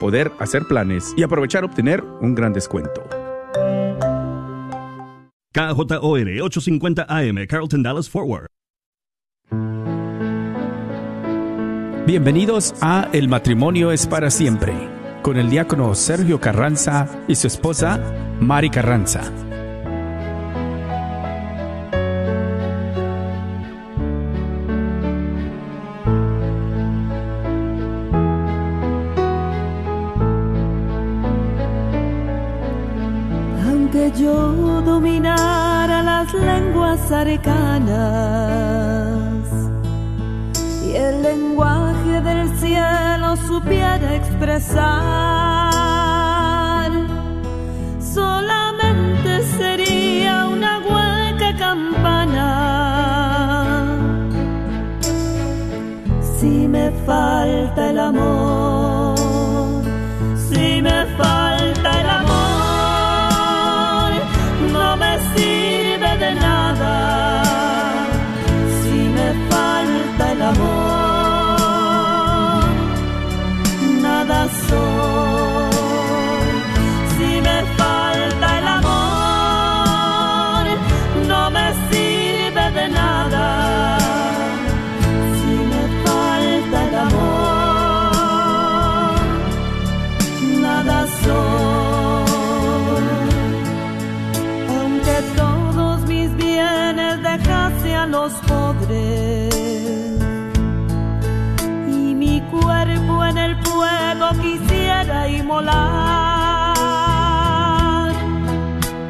poder hacer planes y aprovechar obtener un gran descuento. KJOR 850 AM, Carlton Dallas Forward. Bienvenidos a El matrimonio es para siempre, con el diácono Sergio Carranza y su esposa Mari Carranza. y el lenguaje del cielo supiera expresar, solamente sería una hueca campana. Si me falta el amor,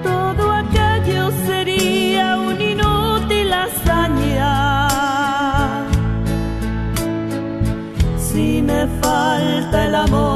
Todo aquello sería una inútil hazaña si me falta el amor.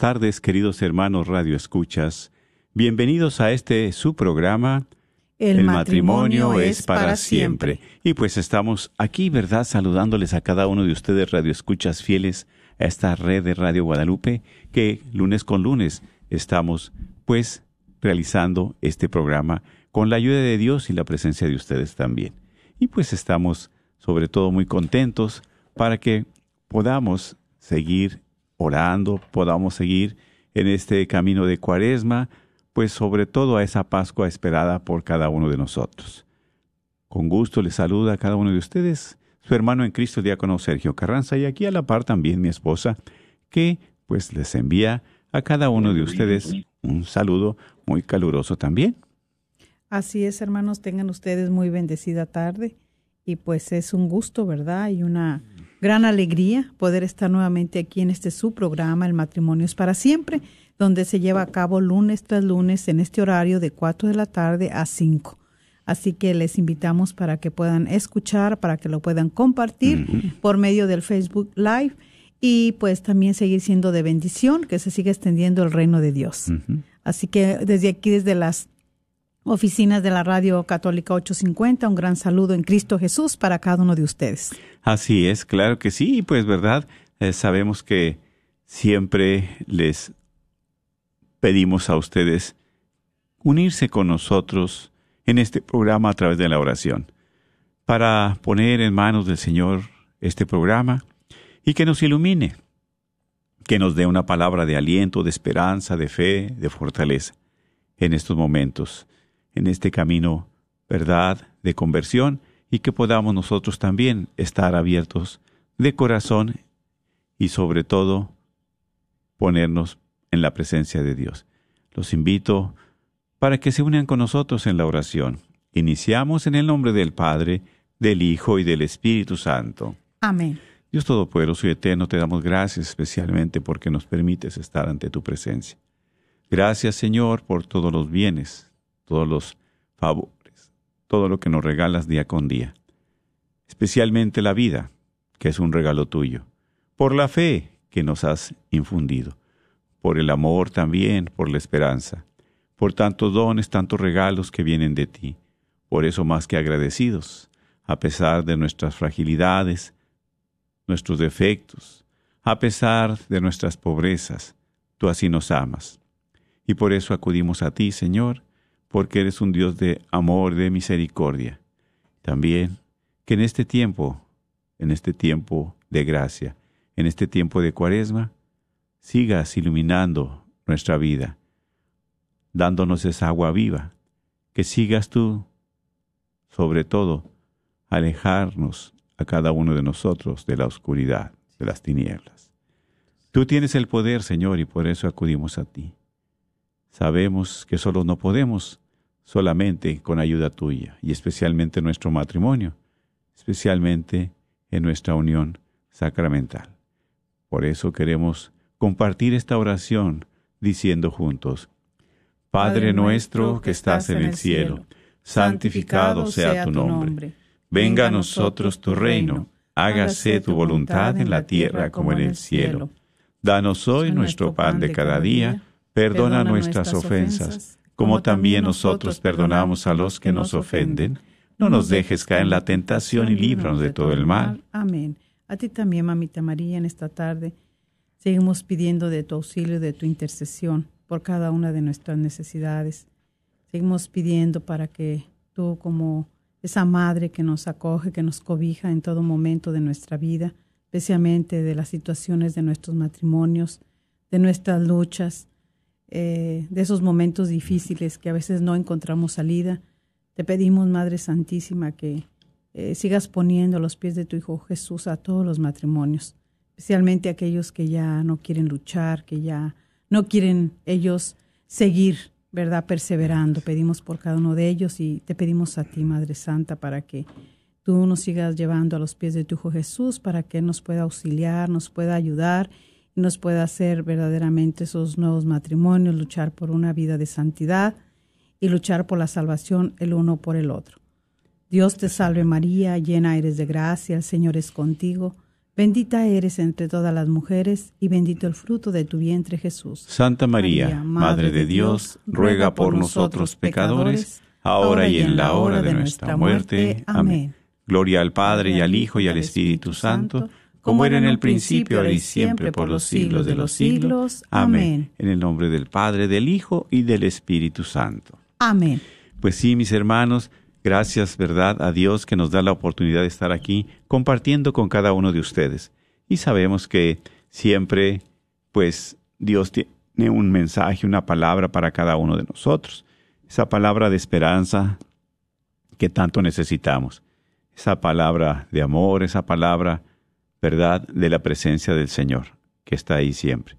Tardes, queridos hermanos Radio Escuchas. Bienvenidos a este su programa. El, matrimonio, es para siempre. Y pues estamos aquí, ¿verdad? Saludándoles a cada uno de ustedes, Radio Escuchas fieles, a esta red de Radio Guadalupe, que lunes con lunes estamos, pues, realizando este programa con la ayuda de Dios y la presencia de ustedes también. Y pues estamos, sobre todo, muy contentos para que podamos seguir orando, podamos seguir en este camino de cuaresma, pues sobre todo a esa Pascua esperada por cada uno de nosotros. Con gusto les saluda a cada uno de ustedes, su hermano en Cristo, el diácono Sergio Carranza, y aquí a la par también mi esposa, que pues les envía a cada uno de ustedes un saludo muy caluroso también. Así es, hermanos, tengan ustedes muy bendecida tarde y pues es un gusto, ¿verdad? Y una gran alegría poder estar nuevamente aquí en este su programa, El matrimonio es para siempre, donde se lleva a cabo lunes tras lunes en este horario de 4 de la tarde a 5. Así que les invitamos para que puedan escuchar, para que lo puedan compartir por medio del Facebook Live y pues también seguir siendo de bendición, que se siga extendiendo el reino de Dios. Así que desde aquí, desde las oficinas de la Radio Católica 850. Un gran saludo en Cristo Jesús para cada uno de ustedes. Así es, claro que sí, pues verdad, eh, sabemos que siempre les pedimos a ustedes unirse con nosotros en este programa a través de la oración, para poner en manos del Señor este programa y que nos ilumine, que nos dé una palabra de aliento, de esperanza, de fe, de fortaleza en estos momentos en este camino, verdad, de conversión, y que podamos nosotros también estar abiertos de corazón y sobre todo ponernos en la presencia de Dios. Los invito para que se unan con nosotros en la oración. Iniciamos en el nombre del Padre, del Hijo y del Espíritu Santo. Amén. Dios Todopoderoso y Eterno, te damos gracias especialmente porque nos permites estar ante tu presencia. Gracias, Señor, por todos los bienes, todos los favores, todo lo que nos regalas día con día, especialmente la vida, que es un regalo tuyo, por la fe que nos has infundido, por el amor también, por la esperanza, por tantos dones, tantos regalos que vienen de ti, por eso más que agradecidos, a pesar de nuestras fragilidades, nuestros defectos, a pesar de nuestras pobrezas, tú así nos amas. Y por eso acudimos a ti, Señor, porque eres un Dios de amor, de misericordia. También que en este tiempo, en este tiempo de gracia, en este tiempo de cuaresma, sigas iluminando nuestra vida, dándonos esa agua viva, que sigas tú, sobre todo, alejarnos a cada uno de nosotros de la oscuridad, de las tinieblas. Tú tienes el poder, Señor, y por eso acudimos a ti. Sabemos que solo no podemos, solamente con ayuda tuya, y especialmente en nuestro matrimonio, especialmente en nuestra unión sacramental. Por eso queremos compartir esta oración diciendo juntos, Padre nuestro que estás en el cielo, santificado sea tu nombre. Venga a nosotros tu reino, hágase tu voluntad en la tierra como en el cielo. Danos hoy nuestro pan de cada día Perdona nuestras ofensas, como también nosotros perdonamos a los que nos ofenden. No nos dejes caer en la tentación y líbranos de todo el mal. Amén. A ti también, mamita María, en esta tarde seguimos pidiendo de tu auxilio, de tu intercesión por cada una de nuestras necesidades. Seguimos pidiendo para que tú, como esa madre que nos acoge, que nos cobija en todo momento de nuestra vida, especialmente de las situaciones de nuestros matrimonios, de nuestras luchas, eh, de esos momentos difíciles que a veces no encontramos salida. Te pedimos, Madre Santísima, que eh, sigas poniendo a los pies de tu Hijo Jesús a todos los matrimonios, especialmente aquellos que ya no quieren luchar, que ya no quieren ellos seguir, ¿verdad? Perseverando. Pedimos por cada uno de ellos y te pedimos a ti, Madre Santa, para que tú nos sigas llevando a los pies de tu Hijo Jesús, para que nos pueda auxiliar, nos pueda ayudar nos pueda hacer verdaderamente esos nuevos matrimonios, luchar por una vida de santidad y luchar por la salvación el uno por el otro. Dios te salve María, llena eres de gracia, el Señor es contigo. Bendita eres entre todas las mujeres y bendito el fruto de tu vientre Jesús. Santa María, Madre de Dios, ruega por nosotros pecadores, ahora y en la hora de nuestra muerte. Amén. Gloria al Padre y al Hijo y al Espíritu Santo, como era en el principio, ahora y siempre, por los siglos de los siglos. Amén. En el nombre del Padre, del Hijo y del Espíritu Santo. Amén. Pues sí, mis hermanos, Gracias, ¿verdad?, a Dios que nos da la oportunidad de estar aquí compartiendo con cada uno de ustedes. Y sabemos que siempre, pues, Dios tiene un mensaje, una palabra para cada uno de nosotros. Esa palabra de esperanza que tanto necesitamos. Esa palabra de amor, esa palabra, ¿verdad?, de la presencia del Señor, que está ahí siempre.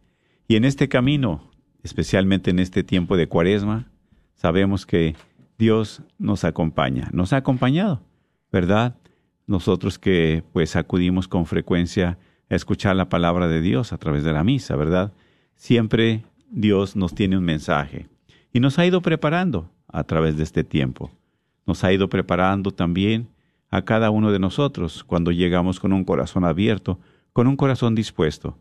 Y en este camino, especialmente en este tiempo de cuaresma, sabemos que Dios nos acompaña, nos ha acompañado, ¿verdad? Nosotros que pues acudimos con frecuencia a escuchar la palabra de Dios a través de la misa, ¿verdad? Siempre Dios nos tiene un mensaje y nos ha ido preparando a través de este tiempo. Nos ha ido preparando también a cada uno de nosotros cuando llegamos con un corazón abierto, con un corazón dispuesto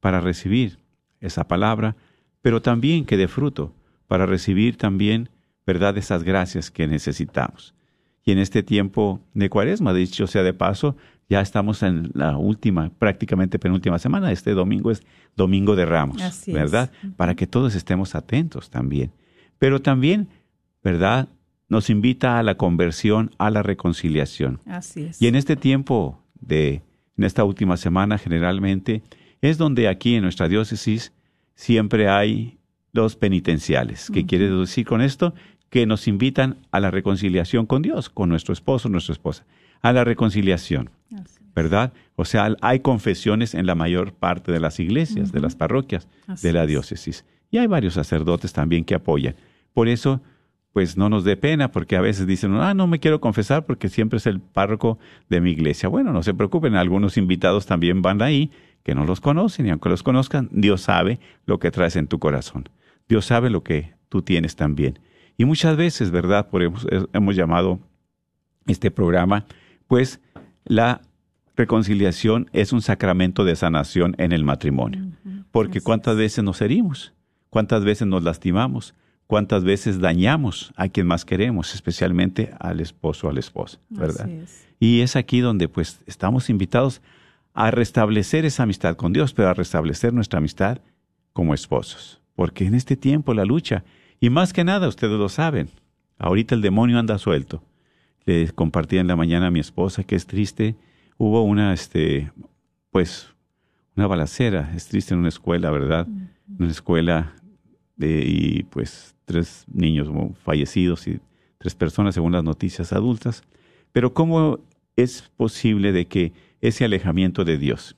para recibir esa palabra, pero también que dé fruto, para recibir también ¿verdad? Esas gracias que necesitamos. Y en este tiempo de cuaresma, dicho sea de paso, ya estamos en la última, prácticamente penúltima semana. Este domingo es Domingo de Ramos, ¿verdad? Para que todos estemos atentos también. Pero también, ¿verdad? Nos invita a la conversión, a la reconciliación. Así es. Y en este tiempo de, en esta última semana generalmente, es donde aquí en nuestra diócesis siempre hay los penitenciales. ¿Qué quiere decir con esto? que nos invitan a la reconciliación con Dios, con nuestro esposo, nuestra esposa, a la reconciliación, ¿verdad? O sea, hay confesiones en la mayor parte de las iglesias, de las parroquias de la diócesis. Y hay varios sacerdotes también que apoyan. Por eso, pues no nos dé pena, porque a veces dicen, ah, no me quiero confesar porque siempre es el párroco de mi iglesia. Bueno, no se preocupen, algunos invitados también van ahí que no los conocen y aunque los conozcan, Dios sabe lo que traes en tu corazón. Dios sabe lo que tú tienes también. Y muchas veces, ¿verdad? Por hemos, hemos llamado este programa, pues la reconciliación es un sacramento de sanación en el matrimonio. Porque cuántas veces nos herimos, cuántas veces nos lastimamos, cuántas veces dañamos a quien más queremos, especialmente al esposo o a la esposa, ¿verdad? Y es aquí donde pues estamos invitados a restablecer esa amistad con Dios, pero a restablecer nuestra amistad como esposos. Porque en este tiempo la lucha y más que nada, ustedes lo saben, ahorita el demonio anda suelto. Le compartí en la mañana a mi esposa que es triste. Hubo una, este, pues, una balacera. Es triste en una escuela, ¿verdad? En una escuela y pues tres niños fallecidos y tres personas según las noticias adultas. Pero ¿cómo es posible de que ese alejamiento de Dios,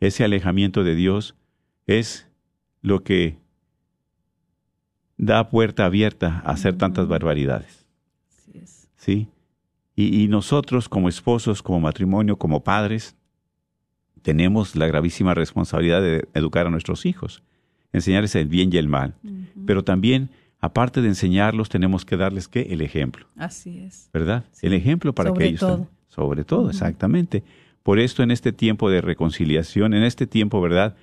ese alejamiento de Dios es lo que da puerta abierta a hacer tantas barbaridades. ¿Sí? Y, nosotros como esposos, como matrimonio, como padres, tenemos la gravísima responsabilidad de educar a nuestros hijos, enseñarles el bien y el mal. Pero también, aparte de enseñarlos, tenemos que darles ¿qué? El ejemplo. Así es. ¿Verdad? El ejemplo para que ellos... Todo. Sobre todo, exactamente. Por esto en este tiempo de reconciliación, en este tiempo, ¿verdad?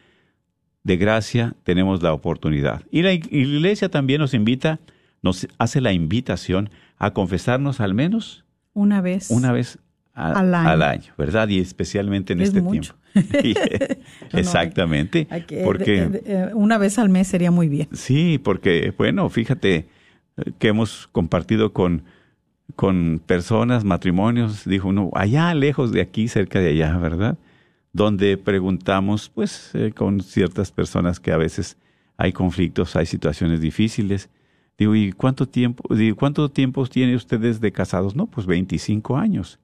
de gracia tenemos la oportunidad. Y la iglesia también nos invita, nos hace la invitación a confesarnos al menos una vez, una vez al, año. ¿verdad? Y especialmente en este tiempo. exactamente. porque eh, una vez al mes sería muy bien. Sí, porque bueno, fíjate eh, que hemos compartido con con personas, matrimonios, dijo uno, allá lejos de aquí, cerca de allá, ¿verdad? donde preguntamos, pues, eh, con ciertas personas que a veces hay conflictos, hay situaciones difíciles. Digo, ¿y cuánto tiempo, digo, cuánto tiempo tienen ustedes de casados? No, pues 25 años.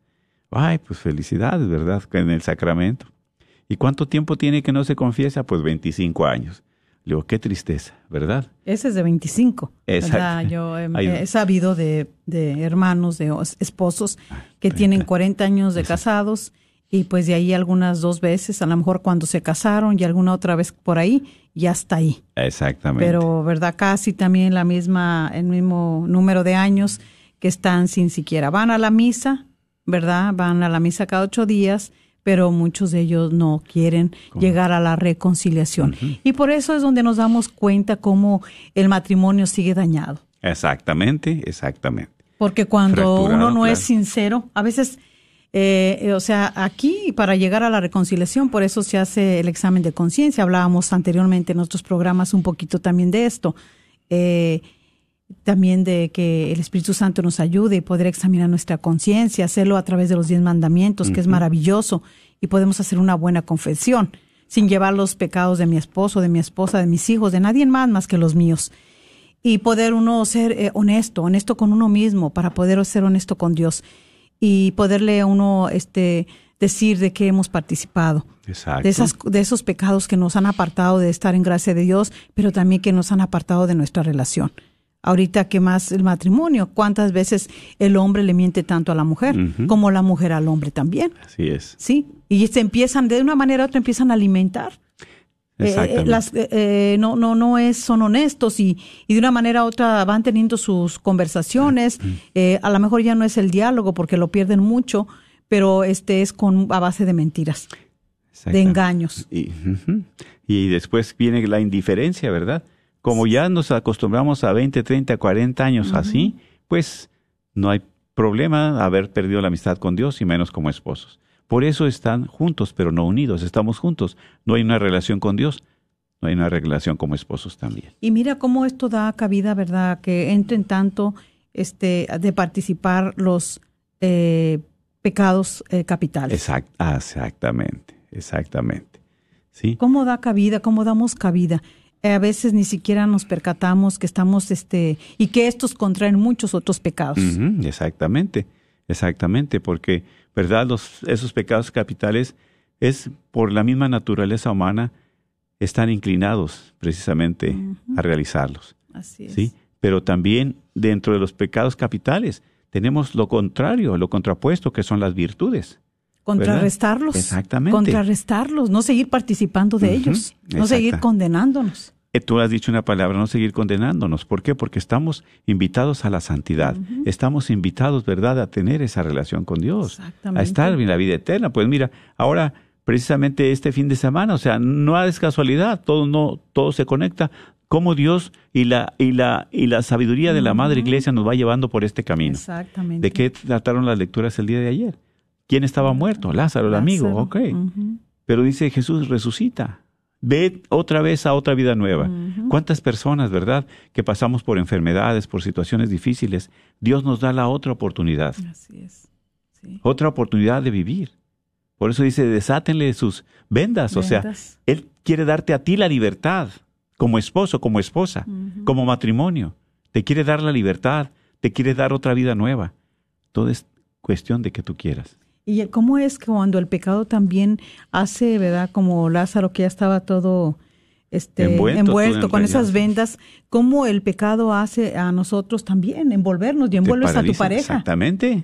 Ay, pues felicidades, ¿verdad? En el sacramento. ¿Y cuánto tiempo tiene que no se confiesa? Pues 25 años. Le digo, qué tristeza, ¿verdad? Ese es de 25. Exacto. Yo he, sabido de, de, hermanos, de esposos que tienen 40 años de casados y pues de ahí algunas dos veces, a lo mejor cuando se casaron y alguna otra vez por ahí, ya está ahí. Exactamente. Pero, ¿verdad? Casi también la misma, el mismo número de años que están sin siquiera. Van a la misa, ¿verdad? Van a la misa cada ocho días, pero muchos de ellos no quieren llegar a la reconciliación. Y por eso es donde nos damos cuenta cómo el matrimonio sigue dañado. Exactamente, exactamente. Porque cuando Fracturado, uno no es sincero, a veces, eh, o sea, aquí para llegar a la reconciliación, por eso se hace el examen de conciencia. Hablábamos anteriormente en nuestros programas un poquito también de esto. Eh, también de que el Espíritu Santo nos ayude y poder examinar nuestra conciencia, hacerlo a través de los diez mandamientos, que es maravilloso, y podemos hacer una buena confesión, sin llevar los pecados de mi esposo, de mi esposa, de mis hijos, de nadie más más que los míos. Y poder uno ser eh, honesto, honesto con uno mismo, para poder ser honesto con Dios y poderle a uno este, decir de qué hemos participado Exacto. de, esas, de esos pecados que nos han apartado de estar en gracia de Dios, pero también que nos han apartado de nuestra relación. Ahorita que más el matrimonio, cuántas veces el hombre le miente tanto a la mujer, como la mujer al hombre también, Así es. ¿sí? Y se empiezan, de una manera u otra empiezan a alimentar. Eh, eh, las, eh, eh, no, no, no es, son honestos y, y de una manera u otra van teniendo sus conversaciones. Eh, a lo mejor ya no es el diálogo porque lo pierden mucho, pero este es con a base de mentiras, de engaños. Y, y después viene la indiferencia, ¿verdad? Como ya nos acostumbramos a 20, 30, 40 años así, pues no hay problema haber perdido la amistad con Dios y menos como esposos. Por eso están juntos, pero no unidos. Estamos juntos. No hay una relación con Dios. No hay una relación como esposos también. Y mira cómo esto da cabida, ¿verdad? Que entren tanto este, de participar los eh, pecados eh, capitales. Exact- ah, exactamente, exactamente. ¿Sí? ¿Cómo da cabida? ¿Cómo damos cabida? A veces ni siquiera nos percatamos que estamos, este, y que estos contraen muchos otros pecados. Exactamente, exactamente, porque, ¿verdad? Los, esos pecados capitales es por la misma naturaleza humana, están inclinados precisamente a realizarlos, Así es. ¿sí? Pero también dentro de los pecados capitales tenemos lo contrario, lo contrapuesto, que son las virtudes. Contrarrestarlos. Exactamente. Contrarrestarlos, no seguir participando de ellos, no seguir condenándonos. Tú has dicho una palabra, no seguir condenándonos. ¿Por qué? Porque estamos invitados a la santidad. Estamos invitados, ¿verdad?, a tener esa relación con Dios. Exactamente. A estar en la vida eterna. Pues mira, ahora precisamente este fin de semana, o sea, no es casualidad, todo no todo se conecta. Cómo Dios y la y la y la sabiduría de la Madre Iglesia nos va llevando por este camino. Exactamente. ¿De qué trataron las lecturas el día de ayer? ¿Quién estaba muerto? Lázaro, el amigo. Ok. Pero dice Jesús, resucita. Ve otra vez a otra vida nueva. ¿Cuántas personas, verdad, que pasamos por enfermedades, por situaciones difíciles? Dios nos da la otra oportunidad, Así es. Sí. otra oportunidad de vivir. Por eso dice, desátenle sus vendas. O sea. Él quiere darte a ti la libertad, como esposo, como esposa, como matrimonio. Te quiere dar la libertad, te quiere dar otra vida nueva. Todo es cuestión de que tú quieras. Y cómo es que cuando el pecado también hace, ¿verdad? Como Lázaro que ya estaba todo este, Envuelto, envuelto, con esas vendas, cómo el pecado hace a nosotros también envolvernos y envuelves a tu pareja, Exactamente.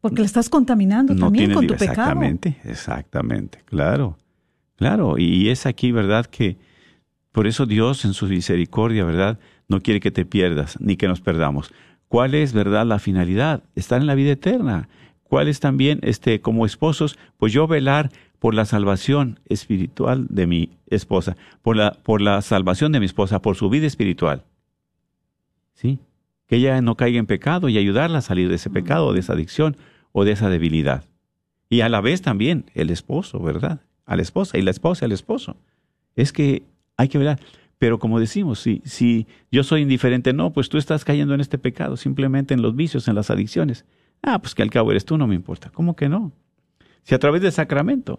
porque la estás contaminando no también tiene con tu pecado. Exactamente, exactamente, claro, claro. Y es aquí, ¿verdad? Que por eso Dios en su misericordia, ¿verdad? No quiere que te pierdas ni que nos perdamos. ¿Cuál es, verdad, la finalidad? Estar en la vida eterna. ¿Cuál es también, este, como esposos, pues yo velar por la salvación espiritual de mi esposa, por la, por la salvación de mi esposa, por su vida espiritual? ¿Sí? Que ella no caiga en pecado y ayudarla a salir de ese pecado, de esa adicción o de esa debilidad. Y a la vez también el esposo, ¿verdad? A la esposa y la esposa al esposo. Es que hay que velar. Pero como decimos, si, si yo soy indiferente, no, pues tú estás cayendo en este pecado, simplemente en los vicios, en las adicciones. Ah, pues que al cabo eres tú, no me importa. ¿Cómo que no? Si a través del sacramento,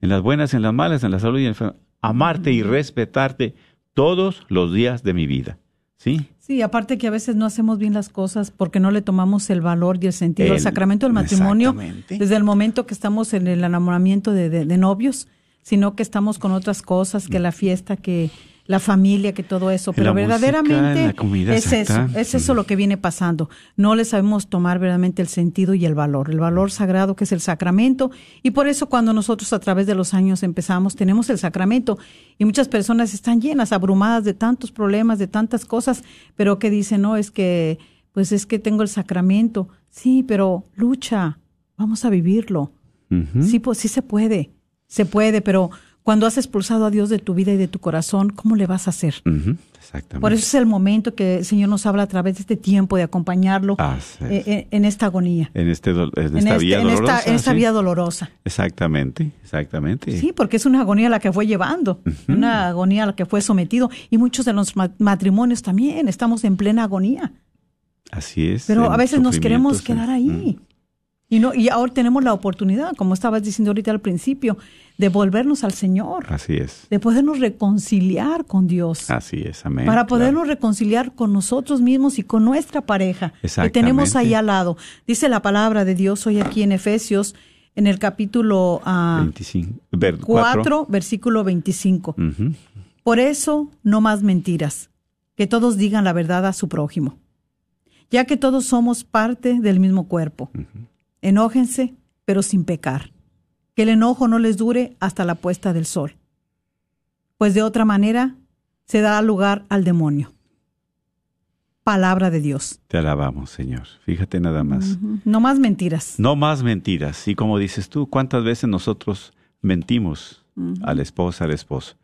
en las buenas, en las malas, en la salud y en enfermedad, amarte y respetarte todos los días de mi vida. ¿Sí? Sí, aparte que a veces no hacemos bien las cosas porque no le tomamos el valor y el sentido al El- sacramento del matrimonio desde el momento que estamos en el enamoramiento de, de- de novios, sino que estamos con otras cosas, que la fiesta, que la familia, que todo eso. Pero verdaderamente la comida, es eso, es eso lo que viene pasando. No le sabemos tomar verdaderamente el sentido y el valor, el valor sagrado que es el sacramento. Y por eso cuando nosotros a través de los años empezamos, tenemos el sacramento y muchas personas están llenas, abrumadas de tantos problemas, de tantas cosas, pero que dicen, no, es que, pues es que tengo el sacramento. Sí, pero lucha, vamos a vivirlo. Sí, pues sí se puede, se puede, pero cuando has expulsado a Dios de tu vida y de tu corazón, ¿cómo le vas a hacer? Exactamente. Por eso es el momento que el Señor nos habla a través de este tiempo de acompañarlo es. eh, eh, en esta agonía, en, este, en esta en, este- vía en esta, dolorosa. en esta sí. dolorosa. Exactamente, exactamente. Sí, porque es una agonía la que fue llevando, una agonía a la que fue sometido. Y muchos de los ma- matrimonios también estamos en plena agonía. Así es. Pero a veces nos queremos quedar ahí. Y, no, y ahora tenemos la oportunidad, como estabas diciendo ahorita al principio, de volvernos al Señor, Así es. de podernos reconciliar con Dios. Así es, amén. para claro. podernos reconciliar con nosotros mismos y con nuestra pareja que tenemos ahí al lado. Dice la palabra de Dios hoy aquí en Efesios, en el capítulo ah, 25, ver- 4, cuatro. versículo 25. Ujú. Por eso, no más mentiras, que todos digan la verdad a su prójimo, ya que todos somos parte del mismo cuerpo. Enójense, pero sin pecar. Que el enojo no les dure hasta la puesta del sol, pues de otra manera se dará lugar al demonio. Palabra de Dios. Te alabamos, Señor. Fíjate nada más. No más mentiras. No más mentiras. Y como dices tú, ¿cuántas veces nosotros mentimos a la esposa, al esposo?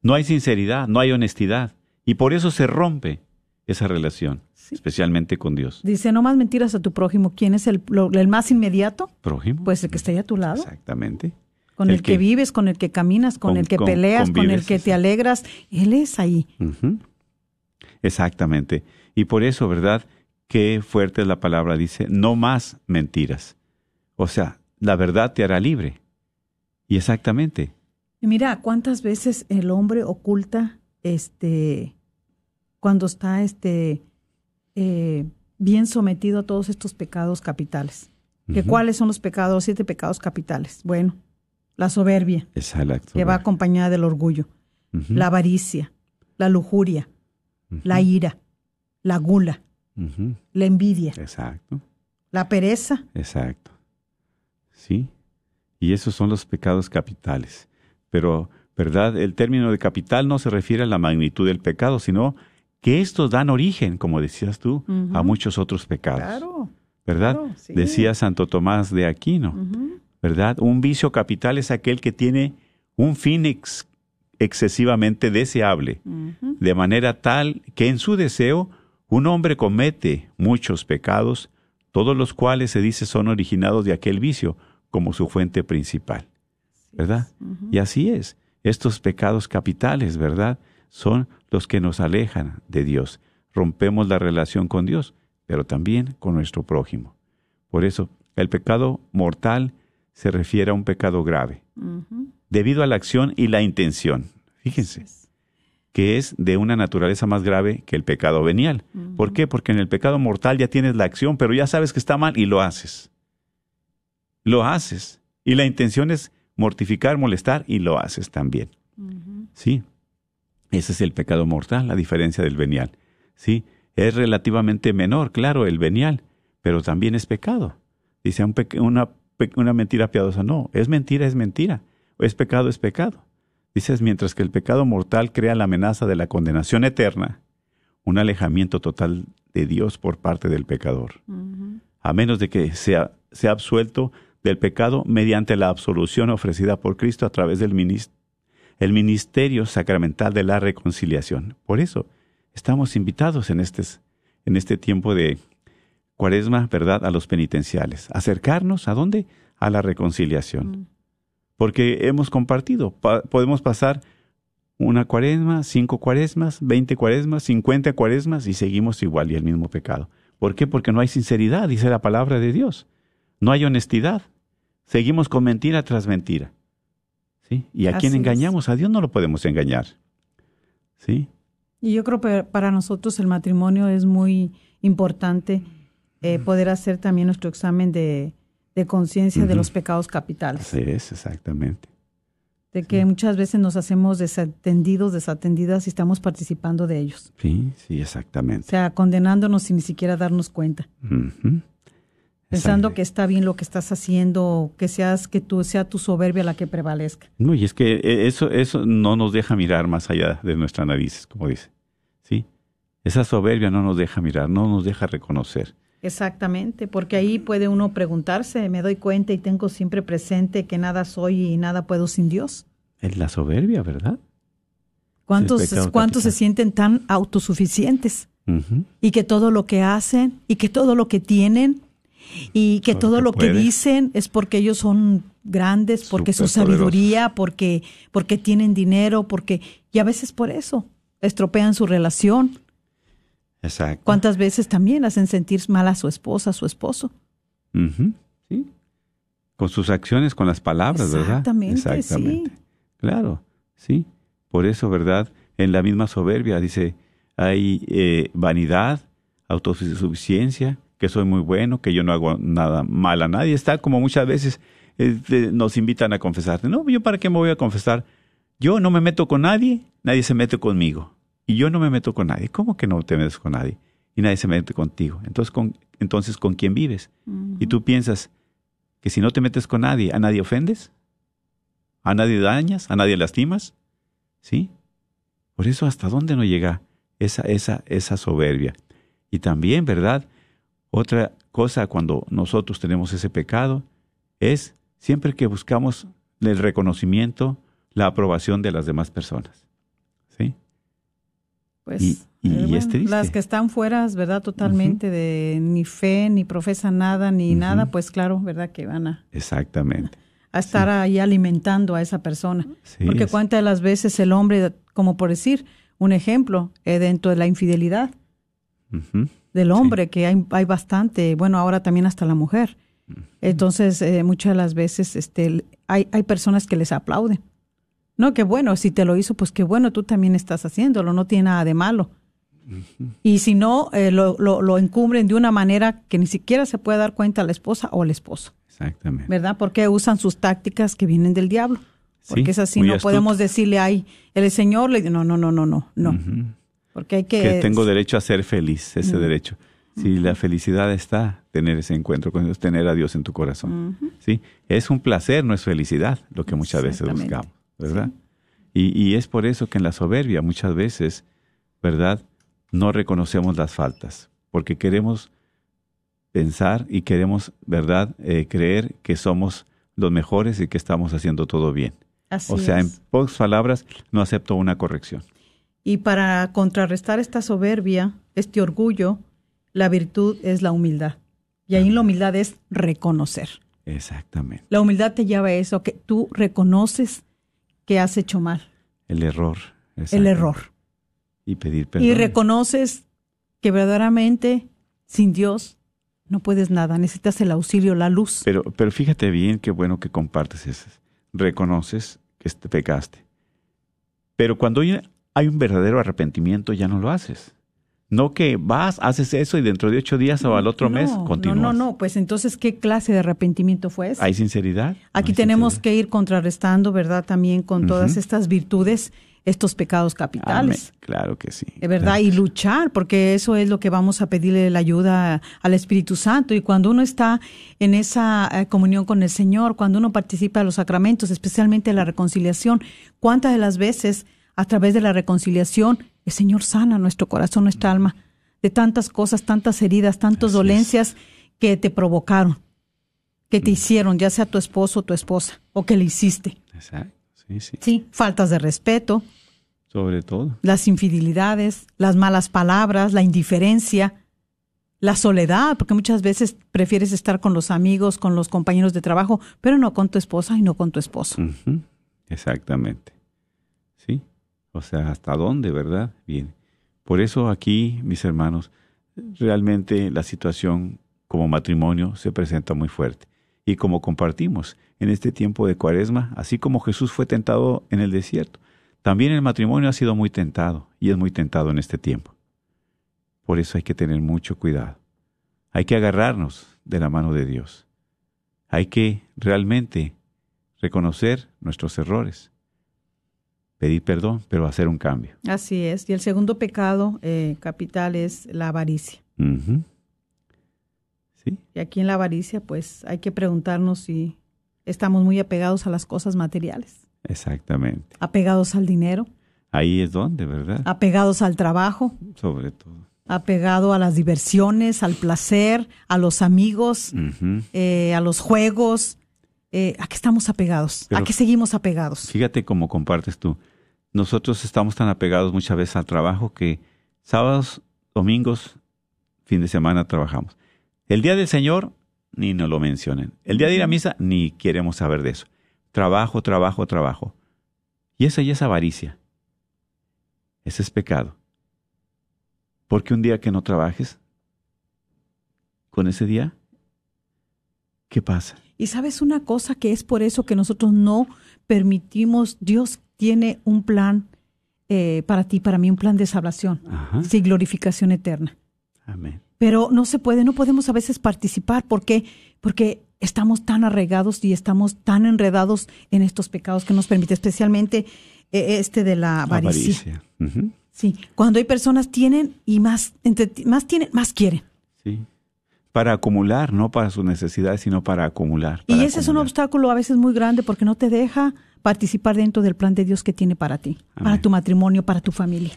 No hay sinceridad, no hay honestidad. Y por eso se rompe esa relación, especialmente con Dios. Dice, no más mentiras a tu prójimo. ¿Quién es el, lo- el más inmediato? Prójimo. Pues el que está ahí a tu lado. Exactamente. Con el, que, vives, con el que caminas, con, con- el que con- peleas, con el que te alegras. Él es ahí. Exactamente. Y por eso, ¿verdad? Qué fuerte es la palabra. Dice, no más mentiras. O sea, la verdad te hará libre. Y exactamente. Mira, cuántas veces el hombre oculta, este, cuando está, este, eh, bien sometido a todos estos pecados capitales. ¿Que. ¿Cuáles son los pecados, los siete pecados capitales? Bueno, la soberbia, la que va acompañada del orgullo, la avaricia, la lujuria, la ira, la gula, la envidia, Exacto. la pereza, Exacto. Sí. Y esos son los pecados capitales. Pero, ¿verdad? El término de capital no se refiere a la magnitud del pecado, sino que estos dan origen, como decías tú, a muchos otros pecados. Claro. ¿Verdad? claro, sí. Decía Santo Tomás de Aquino. ¿verdad? Un vicio capital es aquel que tiene un fin ex- excesivamente deseable, de manera tal que en su deseo un hombre comete muchos pecados, todos los cuales se dice son originados de aquel vicio como su fuente principal. ¿Verdad? Y así es. Estos pecados capitales, ¿verdad? Son los que nos alejan de Dios. Rompemos la relación con Dios, pero también con nuestro prójimo. Por eso, el pecado mortal se refiere a un pecado grave, debido a la acción y la intención. Fíjense, que es de una naturaleza más grave que el pecado venial. ¿Por qué? Porque en el pecado mortal ya tienes la acción, pero ya sabes que está mal y lo haces. Lo haces. Y la intención es mortificar, molestar y lo haces también. Sí. Ese es el pecado mortal, la diferencia del venial. Sí. Es relativamente menor, claro, el venial, pero también es pecado. Dice un una, una mentira piadosa. No, es mentira, es mentira. Es pecado, es pecado. Dices, mientras que el pecado mortal crea la amenaza de la condenación eterna, un alejamiento total de Dios por parte del pecador, a menos de que sea, sea absuelto del pecado mediante la absolución ofrecida por Cristo a través del minis- el ministerio sacramental de la reconciliación. Por eso estamos invitados en este, en este tiempo de cuaresma, ¿verdad?, a los penitenciales. Acercarnos a dónde? A la reconciliación. Porque hemos compartido, pa- podemos pasar una cuaresma, cinco cuaresmas, veinte cuaresmas, cincuenta cuaresmas y seguimos igual y el mismo pecado. ¿Por qué? Porque no hay sinceridad, dice la palabra de Dios. No hay honestidad. Seguimos con mentira tras mentira. ¿Sí? ¿Y a Así quién es. engañamos? A Dios no lo podemos engañar. ¿Sí? Y yo creo que para nosotros el matrimonio es muy importante eh, poder hacer también nuestro examen de, de conciencia de los pecados capitales. Así es, exactamente. De que muchas veces nos hacemos desatendidos, desatendidas y estamos participando de ellos. Sí, sí, O exactamente. sea, condenándonos sin ni siquiera darnos cuenta. Ujú. Pensando que está bien lo que estás haciendo, que seas, que tú sea tu soberbia la que prevalezca. No, y es que eh, eso, eso no nos deja mirar más allá de nuestras narices, como dice. ¿Sí? Esa soberbia no nos deja mirar, no nos deja reconocer Exactamente, porque ahí puede uno preguntarse, me doy cuenta y tengo siempre presente que nada soy y nada puedo sin Dios. Es la soberbia, ¿verdad? ¿Cuántos, ¿cuántos se sienten tan autosuficientes? Y que todo lo que hacen y que todo lo que tienen y que Todo lo que dicen es porque ellos son grandes, porque su sabiduría, porque, porque tienen dinero, porque, y a veces por eso estropean su relación. Exacto. ¿Cuántas veces también hacen sentir mal a su esposa, a su esposo? Sí. Con sus acciones, con las palabras, ¿verdad? Exactamente, sí. Claro, sí. Por eso, ¿verdad? En la misma soberbia dice, hay eh, vanidad, autosuficiencia, que soy muy bueno, que yo no hago nada mal a nadie. Está como muchas veces este, nos invitan a confesarte. No, yo para qué me voy a confesar. Yo no me meto con nadie, nadie se mete conmigo. Y yo no me meto con nadie. ¿Cómo que no te metes con nadie? Y nadie se mete contigo. Entonces, ¿con, entonces, ¿con quién vives? Y tú piensas que si no te metes con nadie, ¿a nadie ofendes? ¿A nadie dañas? ¿A nadie lastimas? ¿Sí? Por eso, ¿hasta dónde no llega esa, esa, esa soberbia? Y también, ¿verdad? Otra cosa cuando nosotros tenemos ese pecado es siempre que buscamos el reconocimiento, la aprobación de las demás personas. ¿Sí? Pues Y- y es triste. las que están fuera, ¿verdad? Totalmente de ni fe, ni profesan nada, ni nada, pues claro, ¿verdad? Que van a, Exactamente. a estar ahí alimentando a esa persona. Sí, Porque es- cuántas de las veces el hombre, como por decir, un ejemplo, eh, dentro de la infidelidad. Del hombre, que hay, hay bastante, bueno, ahora también hasta la mujer. Entonces, eh, muchas de las veces este, hay, hay personas que les aplauden. No, que bueno, si te lo hizo, pues qué bueno, tú también estás haciéndolo, no tiene nada de malo. Y si no, eh, lo, lo, lo encubren de una manera que ni siquiera se puede dar cuenta la esposa o el esposo, Exactamente. ¿verdad? Porque usan sus tácticas que vienen del diablo. Porque Sí, es así, no astuto. podemos decirle, ay, el Señor le no, no, no, no, no, no. Porque hay que... que tengo derecho a ser feliz, ese Mm. derecho. Si la felicidad está, tener ese encuentro con Dios, tener a Dios en tu corazón. ¿sí? Es un placer, no es felicidad, lo que muchas veces buscamos, ¿verdad? Y, y es por eso que en la soberbia muchas veces, ¿verdad? No reconocemos las faltas, porque queremos pensar y queremos, ¿verdad? Eh, creer que somos los mejores y que estamos haciendo todo bien. Así o sea, en pocas palabras, no acepto una corrección. Y para contrarrestar esta soberbia, este orgullo, la virtud es la humildad. Y ahí la humildad es reconocer. Exactamente. La humildad te lleva a eso, que tú reconoces que has hecho mal, El error. el error. Y pedir perdón. Y reconoces que verdaderamente sin Dios no puedes nada, necesitas el auxilio, la luz. Pero, pero fíjate bien qué bueno que compartes eso. Reconoces que te pecaste. Pero cuando hay, hay un verdadero arrepentimiento, ya no lo haces. No que vas, haces eso y dentro de ocho días o al otro No, mes no, continúas. No, no, pues entonces, ¿qué clase de arrepentimiento fue ese? ¿Hay sinceridad? Aquí No hay tenemos sinceridad. que ir contrarrestando, ¿verdad? También con todas estas virtudes, estos pecados capitales. Amén. Claro que sí. De verdad, Claro. y luchar, porque eso es lo que vamos a pedirle la ayuda al Espíritu Santo. Y cuando uno está en esa eh, comunión con el Señor, cuando uno participa de los sacramentos, especialmente la reconciliación, ¿cuántas de las veces a través de la reconciliación el Señor sana nuestro corazón, nuestra alma, de tantas cosas, tantas heridas, tantas es. dolencias que te provocaron, que te hicieron, ya sea tu esposo o tu esposa, o que le hiciste? Exacto. Sí, sí. Sí, faltas de respeto, Sobre todo. las infidelidades, las malas palabras, la indiferencia, la soledad, porque muchas veces prefieres estar con los amigos, con los compañeros de trabajo, pero no con tu esposa y no con tu esposo. Exactamente. O sea, ¿hasta dónde, verdad? Bien. Por eso aquí, mis hermanos, realmente la situación como matrimonio se presenta muy fuerte. Y como compartimos en este tiempo de cuaresma, así como Jesús fue tentado en el desierto, también el matrimonio ha sido muy tentado y es muy tentado en este tiempo. Por eso hay que tener mucho cuidado. Hay que agarrarnos de la mano de Dios. Hay que realmente reconocer nuestros errores, pedir perdón, pero hacer un cambio. Así es. Y el segundo pecado eh, capital es la avaricia. ¿Sí? Y aquí en la avaricia, pues hay que preguntarnos si estamos muy apegados a las cosas materiales, Exactamente. apegados al dinero, Ahí es donde, ¿verdad? apegados al trabajo, Sobre todo. apegado a las diversiones, al placer, a los amigos, eh, a los juegos. Eh, ¿A qué estamos apegados? ¿A qué seguimos apegados? Fíjate cómo compartes tú. Nosotros estamos tan apegados muchas veces al trabajo que sábados, domingos, fin de semana trabajamos. El día del Señor, ni nos lo mencionen. El día de ir a misa, ni queremos saber de eso. Trabajo, trabajo, trabajo. Y esa ya es avaricia. Ese es pecado. Porque un día que no trabajes, con ese día, ¿qué pasa? Y sabes una cosa que es por eso que nosotros no permitimos, Dios tiene un plan eh, para ti, para mí, un plan de salvación, Ajá. sí, glorificación eterna. Amén. Pero no se puede, no podemos a veces participar. ¿Por qué? Porque estamos tan arraigados y estamos tan enredados en estos pecados que nos permite, especialmente eh, este de la avaricia. Sí, cuando hay personas tienen y más, entre, más tienen, más quieren. Sí. Para acumular, no para sus necesidades, sino para acumular. Y ese es un obstáculo a veces muy grande porque no te deja participar dentro del plan de Dios que tiene para ti, para tu matrimonio, para tu familia.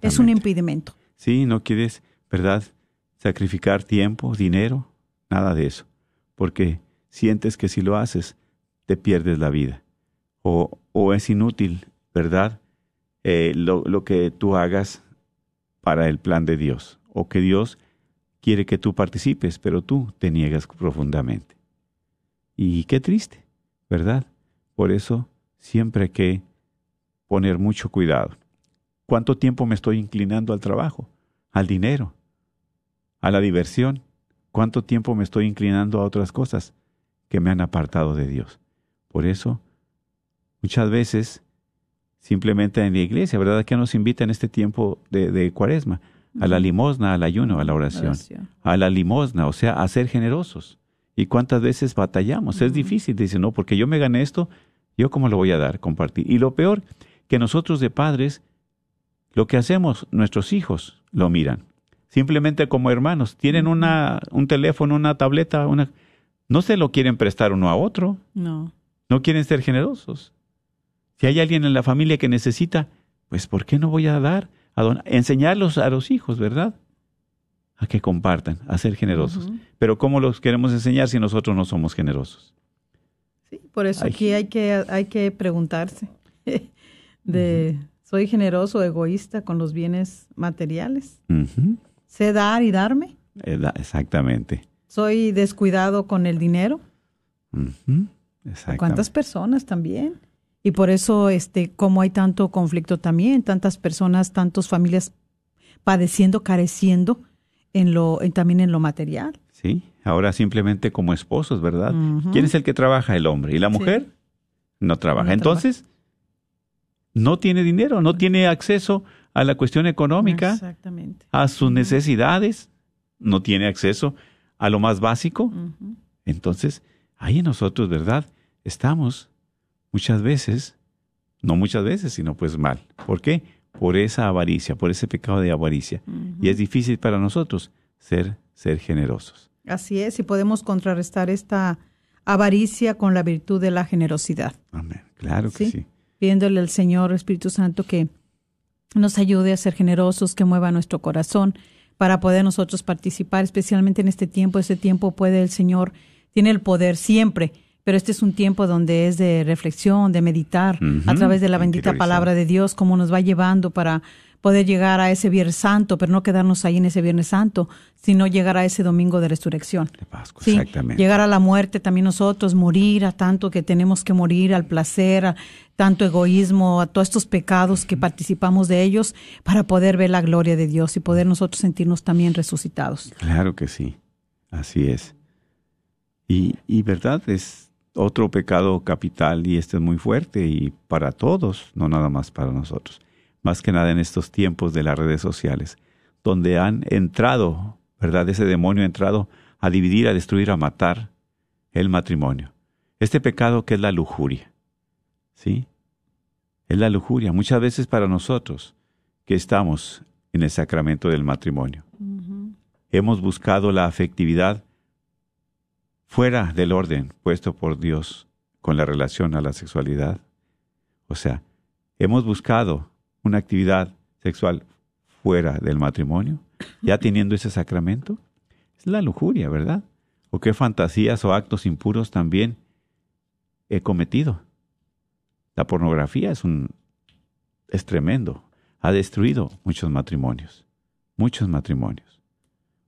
Es un impedimento. Sí, no quieres, ¿verdad? Sacrificar tiempo, dinero, nada de eso. Porque sientes que si lo haces, te pierdes la vida. O, o es inútil, ¿verdad? Eh, lo, lo que tú hagas para el plan de Dios. O que Dios quiere que tú participes, pero tú te niegas profundamente. Y qué triste, ¿verdad? Por eso siempre hay que poner mucho cuidado. ¿Cuánto tiempo me estoy inclinando al trabajo, al dinero, a la diversión? ¿Cuánto tiempo me estoy inclinando a otras cosas que me han apartado de Dios? Por eso, muchas veces, simplemente en la iglesia, ¿verdad? que nos invita en este tiempo de, de cuaresma? A la limosna, al ayuno, a la oración. Oración. A la limosna, o sea, a ser generosos. ¿Y cuántas veces batallamos? Es difícil, dice, no, porque yo me gané esto, yo cómo lo voy a dar, compartir. Y lo peor, que nosotros de padres, lo que hacemos, nuestros hijos lo miran. Simplemente como hermanos, tienen una, un teléfono, una tableta, una... No se lo quieren prestar uno a otro, No. no quieren ser generosos. Si hay alguien en la familia que necesita, pues ¿por qué no voy a dar? A don- enseñarlos a los hijos, ¿verdad? A que compartan, a ser generosos. Pero ¿cómo los queremos enseñar si nosotros no somos generosos? Sí, por eso Ay. aquí hay que, hay que preguntarse de ¿soy generoso o egoísta con los bienes materiales? ¿Sé dar y darme? Da- Exactamente. ¿Soy descuidado con el dinero? Exactamente. ¿Cuántas personas también? Y por eso, este, como hay tanto conflicto también, tantas personas, tantas familias padeciendo, careciendo en lo, en- también en lo material. Sí, ahora simplemente como esposos, ¿verdad? ¿Quién es el que trabaja? El hombre. ¿Y la Sí. mujer? No trabaja. No Entonces, no tiene dinero, no tiene acceso a la cuestión económica, Exactamente. a sus necesidades, no tiene acceso a lo más básico. Entonces, ahí nosotros, ¿verdad? Estamos muchas veces, no muchas veces, sino pues mal. ¿Por qué? Por esa avaricia, por ese pecado de avaricia. Y es difícil para nosotros ser, ser generosos. Así es, y podemos contrarrestar esta avaricia con la virtud de la generosidad. Amén. Claro que Sí. sí. pidiéndole al Señor Espíritu Santo que nos ayude a ser generosos, que mueva nuestro corazón para poder nosotros participar, especialmente en este tiempo. Este tiempo puede el Señor, tiene el poder siempre, pero este es un tiempo donde es de reflexión, de meditar a través de la bendita palabra de Dios, cómo nos va llevando para poder llegar a ese Viernes Santo, pero no quedarnos ahí en ese Viernes Santo, sino llegar a ese domingo de resurrección. De Pascua, Sí, exactamente. llegar a la muerte también nosotros, morir a tanto que tenemos que morir, al placer, a tanto egoísmo, a todos estos pecados que participamos de ellos, para poder ver la gloria de Dios y poder nosotros sentirnos también resucitados. Claro que sí. Así es. Y, y verdad, es otro pecado capital y este es muy fuerte y para todos, no nada más para nosotros. Más que nada en estos tiempos de las redes sociales, donde han entrado, ¿verdad? Ese demonio ha entrado a dividir, a destruir, a matar el matrimonio. Este pecado que es la lujuria. ¿Sí? Es la lujuria. Muchas veces para nosotros que estamos en el sacramento del matrimonio hemos buscado la afectividad fuera del orden puesto por Dios con la relación a la sexualidad. O sea, hemos buscado una actividad sexual fuera del matrimonio, ya teniendo ese sacramento, es la lujuria, ¿verdad? O qué fantasías o actos impuros también he cometido. La pornografía es un es tremendo, ha destruido muchos matrimonios, muchos matrimonios.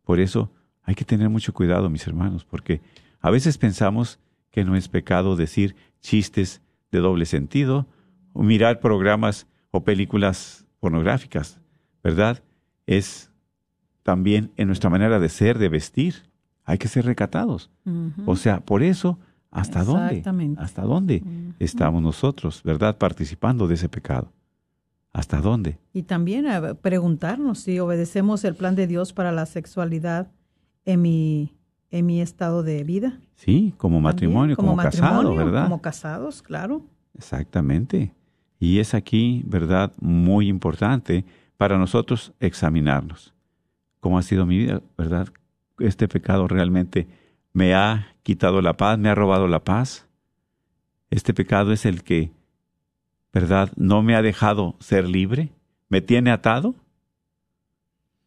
Por eso hay que tener mucho cuidado, mis hermanos, porque a veces pensamos que no es pecado decir chistes de doble sentido o mirar programas o películas pornográficas, ¿verdad? Es también en nuestra manera de ser, de vestir. Hay que ser recatados. O sea, por eso, ¿hasta dónde? ¿Hasta dónde estamos nosotros, verdad? Participando de ese pecado. ¿Hasta dónde? Y también eh, preguntarnos si obedecemos el plan de Dios para la sexualidad en mi, en mi estado de vida. Sí, como matrimonio, También, como, casado, matrimonio, ¿verdad? Como casados, claro. Exactamente. Y es aquí, ¿verdad?, muy importante para nosotros examinarnos. ¿Cómo ha sido mi vida, verdad? Este pecado realmente me ha quitado la paz, me ha robado la paz. Este pecado es el que, ¿verdad?, no me ha dejado ser libre, me tiene atado.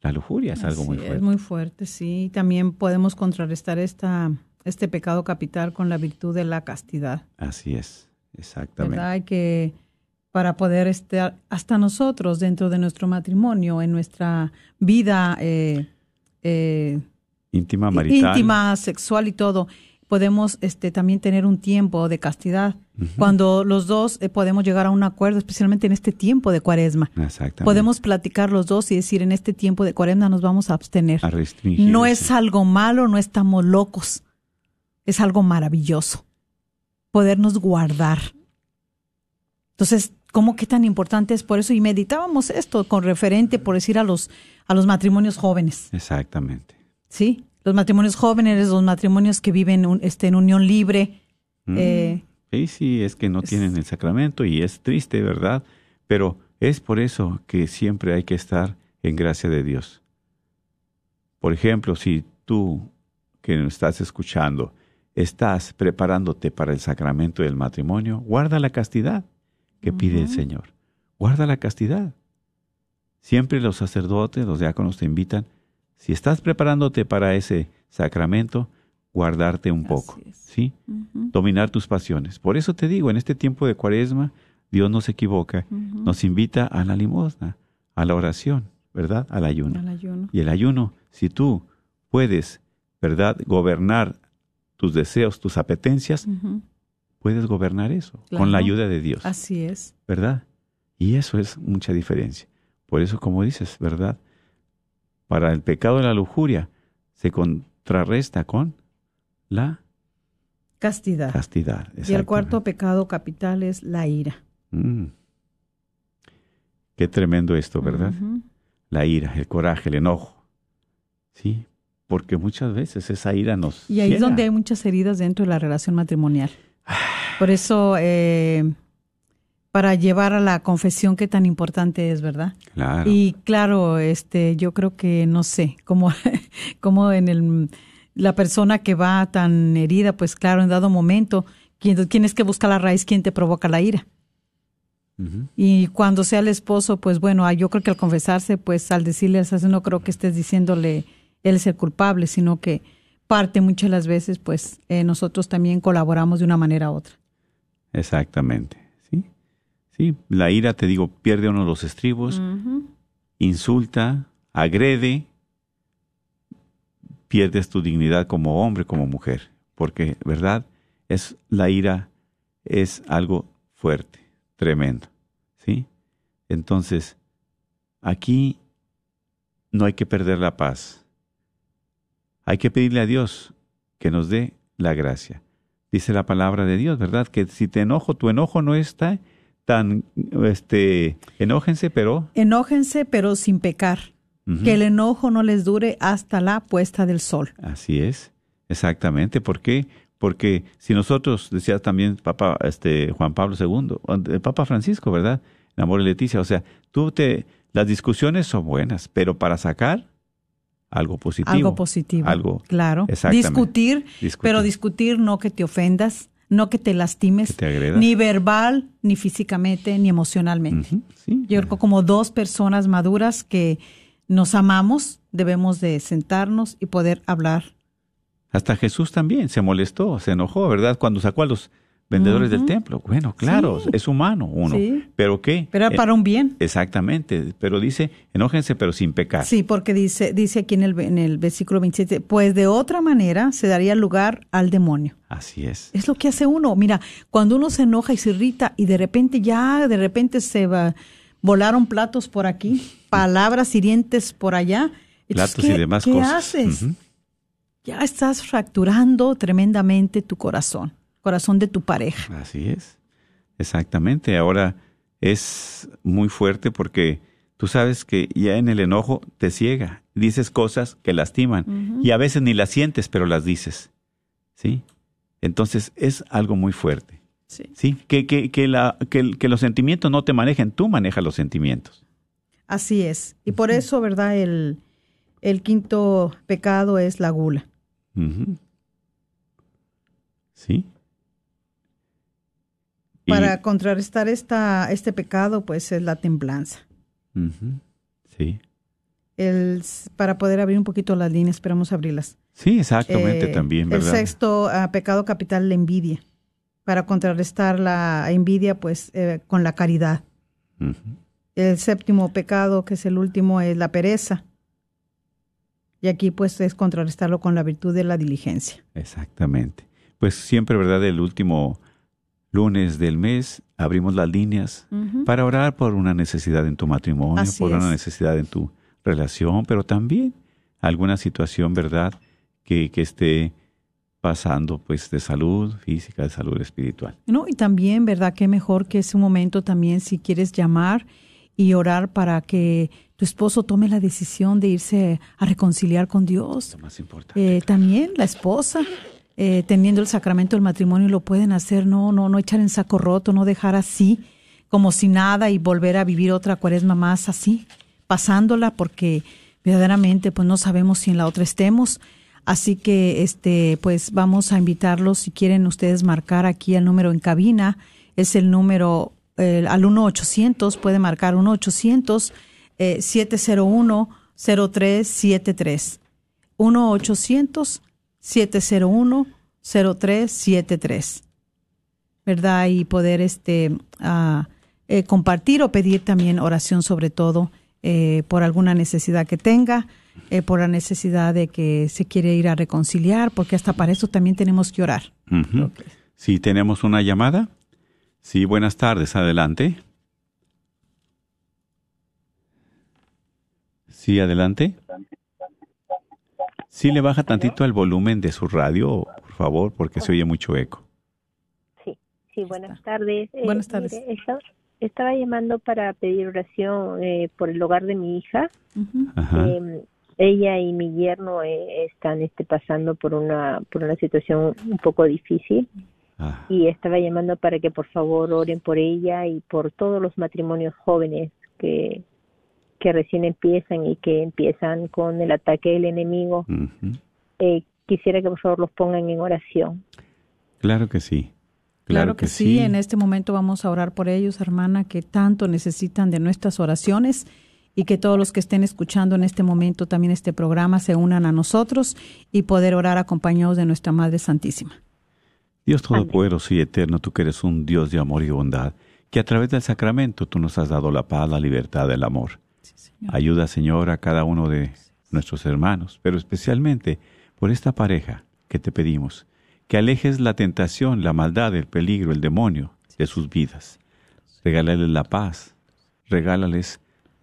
La lujuria es algo muy es, fuerte. muy fuerte, sí. También podemos contrarrestar esta, este pecado capital con la virtud de la castidad. Así es, exactamente. ¿verdad? Hay que, para poder estar, hasta nosotros dentro de nuestro matrimonio, en nuestra vida eh, eh, Íntima marital. íntima, sexual y todo, podemos este, también tener un tiempo de castidad. Cuando los dos eh, podemos llegar a un acuerdo, especialmente en este tiempo de cuaresma. Exactamente. Podemos platicar los dos y decir, en este tiempo de cuaresma nos vamos a abstener. A restringir No es algo malo, no estamos locos. Es algo maravilloso. Podernos guardar. Entonces, ¿cómo qué tan importante es por eso? Y meditábamos esto con referente, por decir, a los, a los matrimonios jóvenes. Exactamente. ¿Sí? Los matrimonios jóvenes, los matrimonios que viven un- este, en unión libre. Mm. eh, Sí, sí, es que no Es- tienen el sacramento y es triste, ¿verdad? Pero es por eso que siempre hay que estar en gracia de Dios. Por ejemplo, si tú que nos estás escuchando estás preparándote para el sacramento del matrimonio, guarda la castidad que pide el Señor. Guarda la castidad. Siempre los sacerdotes, los diáconos te invitan, si estás preparándote para ese sacramento, guardarte un poco, es. ¿sí? dominar tus pasiones. Por eso te digo, en este tiempo de cuaresma, Dios no se equivoca, nos invita a la limosna, a la oración, ¿verdad? Al ayuno. al ayuno. Y el ayuno, si tú puedes, ¿verdad?, gobernar tus deseos, tus apetencias. Puedes gobernar eso con la ayuda de Dios, Así es. ¿verdad? Y eso es mucha diferencia. Por eso, como dices, ¿verdad? Para el pecado de la lujuria se contrarresta con la Castidad. castidad. Y el cuarto pecado capital es la ira. Mm. Qué tremendo esto, ¿verdad? La ira, el coraje, el enojo. Sí, porque muchas veces esa ira nos. Y ahí es donde hay muchas heridas dentro de la relación matrimonial. Por eso, eh, para llevar a la confesión, qué tan importante es, ¿verdad? Claro. Y claro, este, yo creo que no sé, como, como en el la persona que va tan herida, pues claro, en dado momento, quien tienes que buscar la raíz, quién te provoca la ira. Y cuando sea el esposo, pues bueno, ah, yo creo que al confesarse, pues al decirle al no creo que estés diciéndole él es el culpable, sino que parte muchas de las veces, pues eh, nosotros también colaboramos de una manera u otra. Exactamente. Sí. Sí, la ira, te digo, pierde uno los estribos, insulta, agrede, pierdes tu dignidad como hombre, como mujer, porque, ¿verdad? Es la ira es algo fuerte, tremendo, ¿sí? Entonces, aquí no hay que perder la paz. Hay que pedirle a Dios que nos dé la gracia. Dice la palabra de Dios, ¿verdad? Que si te enojo, tu enojo no está tan, este, enójense, pero Enójense, pero sin pecar. Que el enojo no les dure hasta la puesta del sol. Así es, exactamente. ¿Por qué? Porque si nosotros, decía también Papa, este, Juan Pablo II, el Papa Francisco, ¿verdad? En Amor y Leticia, o sea, tú te, las discusiones son buenas, pero para sacar algo positivo. Algo positivo. Algo, Claro. Exactamente. Discutir, Discutir. pero discutir no que te ofendas, no que te lastimes, Que te agredas. ni verbal, ni físicamente, ni emocionalmente. Sí. Yo creo como dos personas maduras que, nos amamos, debemos de sentarnos y poder hablar. Hasta Jesús también se molestó, se enojó, ¿verdad? Cuando sacó a los vendedores del templo. Bueno, claro, Sí. es humano uno. Sí. ¿Pero qué? Pero Eh, para un bien. Exactamente, pero dice, enójense pero sin pecar. Sí, porque dice, dice aquí en el, en el versículo 27, pues de otra manera se daría lugar al demonio. Así es. Es lo que hace uno. Mira, cuando uno se enoja y se irrita y de repente ya, de repente se va, volaron platos por aquí, palabras hirientes por allá. Entonces, Platos y ¿qué- demás ¿qué cosas. haces? Ujú. Ya estás fracturando tremendamente tu corazón, corazón de tu pareja. Así es. Exactamente. Ahora es muy fuerte porque tú sabes que ya en el enojo te ciega. Dices cosas que lastiman y a veces ni las sientes, pero las dices. ¿Sí? Entonces es algo muy fuerte. Sí. ¿Sí? Que, que, que, la, que, que los sentimientos no te manejen, tú manejas los sentimientos. Así es. Y por eso, ¿verdad? El, el quinto pecado es la gula. ¿Sí? Y- Para contrarrestar esta, este pecado, pues es la templanza. Sí. El, para poder abrir un poquito las líneas, esperamos abrirlas. Sí, exactamente Eh, también, ¿verdad? El sexto ah, pecado capital, la envidia. Para contrarrestar la envidia, pues eh, con la caridad. El séptimo pecado, que es el último, es la pereza. Y aquí, pues, es contrarrestarlo con la virtud de la diligencia. Exactamente. Pues siempre, ¿verdad? El último lunes del mes abrimos las líneas para orar por una necesidad en tu matrimonio, Así por una es. necesidad en tu relación, pero también alguna situación, ¿verdad? Que, que esté pasando, pues, de salud física, de salud espiritual. ¿no? Y también, ¿verdad? Qué mejor que ese momento también si quieres llamar y orar para que tu esposo tome la decisión de irse a reconciliar con Dios. Lo más importante. Eh, también la esposa, eh, teniendo el sacramento del matrimonio, lo pueden hacer, no, no, no echar en saco roto, no dejar así, como si nada y volver a vivir otra cuaresma más así, pasándola, porque verdaderamente pues no sabemos si en la otra estemos. Así que este pues vamos a invitarlos si quieren ustedes marcar aquí el número en cabina, es el número al 1 800 puede marcar 1 800 eh, 701 0373 1 800 701 0373 ¿verdad? Y poder este ah, eh, compartir o pedir también oración sobre todo eh, por alguna necesidad que tenga, eh, por la necesidad de que se quiere ir a reconciliar, porque hasta para eso también tenemos que orar. Sí, tenemos una llamada. Sí, buenas tardes, adelante. Sí, adelante. Sí, le baja tantito el volumen de su radio, por favor, porque se oye mucho eco. Sí, sí, buenas tardes. Eh, Buenas tardes. mire, estaba, estaba llamando para pedir oración eh, por el hogar de mi hija. Eh, ella y mi yerno eh, están este, pasando por una por una situación un poco difícil Ah, y estaba llamando para que por favor oren por ella y por todos los matrimonios jóvenes que que recién empiezan y que empiezan con el ataque del enemigo. Eh, quisiera que por favor los pongan en oración. Claro que sí. Claro, que, sí. en este momento vamos a orar por ellos, hermana, que tanto necesitan de nuestras oraciones y que todos los que estén escuchando en este momento también este programa se unan a nosotros y poder orar acompañados de nuestra Madre Santísima. Dios Todopoderoso y Eterno, tú que eres un Dios de amor y bondad, que a través del sacramento tú nos has dado la paz, la libertad, el amor. Ayuda, Señor, a cada uno de nuestros hermanos, pero especialmente por esta pareja que te pedimos, que alejes la tentación, la maldad, el peligro, el demonio de sus vidas. Regálales la paz, regálales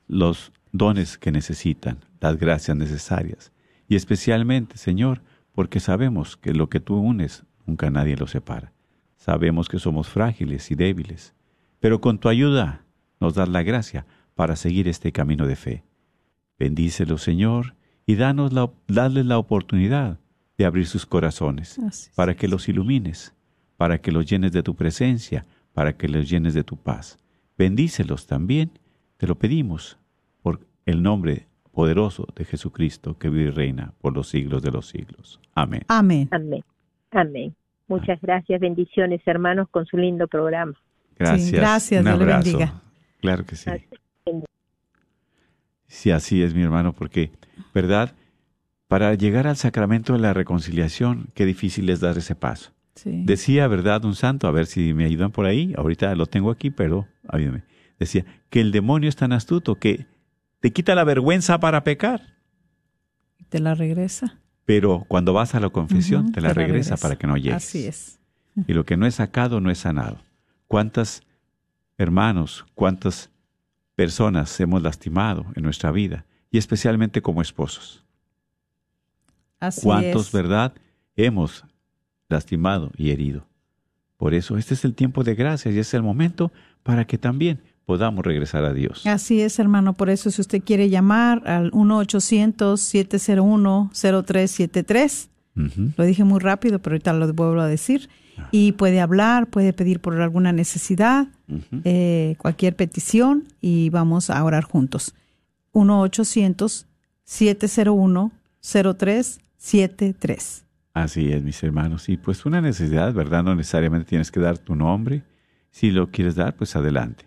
los dones que necesitan, las gracias necesarias. Y especialmente, Señor, porque sabemos que lo que tú unes, nunca nadie lo separa. Sabemos que somos frágiles y débiles, pero con tu ayuda nos das la gracia para seguir este camino de fe. Bendícelo, Señor, y danos la, dadles la oportunidad de abrir sus corazones Así es. para que los ilumines, para que los llenes de tu presencia, para que los llenes de tu paz. Bendícelos también, te lo pedimos, por el nombre poderoso de Jesucristo que vive y reina por los siglos de los siglos. Amén. Amén. Amén. Amén. Muchas gracias, bendiciones hermanos con su lindo programa. Gracias. gracias, Un Dios le abrazo. bendiga. Claro que sí. Gracias. Sí, así es, mi hermano, porque, ¿verdad? Para llegar al sacramento de la reconciliación, qué difícil es dar ese paso. Sí. Decía, ¿verdad? Un santo, a ver si me ayudan por ahí, ahorita lo tengo aquí, pero ayúdame. Decía que el demonio es tan astuto que te quita la vergüenza para pecar, Te la regresa. pero cuando vas a la confesión te la regresa para que no llegues. Así es. Y lo que no es sacado no es sanado. ¿Cuántas hermanos, cuántas personas hemos lastimado en nuestra vida? Y especialmente como esposos. Así ¿Cuántos, es. verdad, hemos lastimado y herido? Por eso este es el tiempo de gracias y es el momento para que también podamos regresar a Dios. Así es, hermano. Por eso, si usted quiere llamar al 1-800-701-0373, Lo dije muy rápido, pero ahorita lo vuelvo a decir, y puede hablar, puede pedir por alguna necesidad, eh, cualquier petición, y vamos a orar juntos. 1-800-701-0373. Así es, mis hermanos. Y pues una necesidad, ¿verdad? No necesariamente tienes que dar tu nombre. Si lo quieres dar, pues adelante.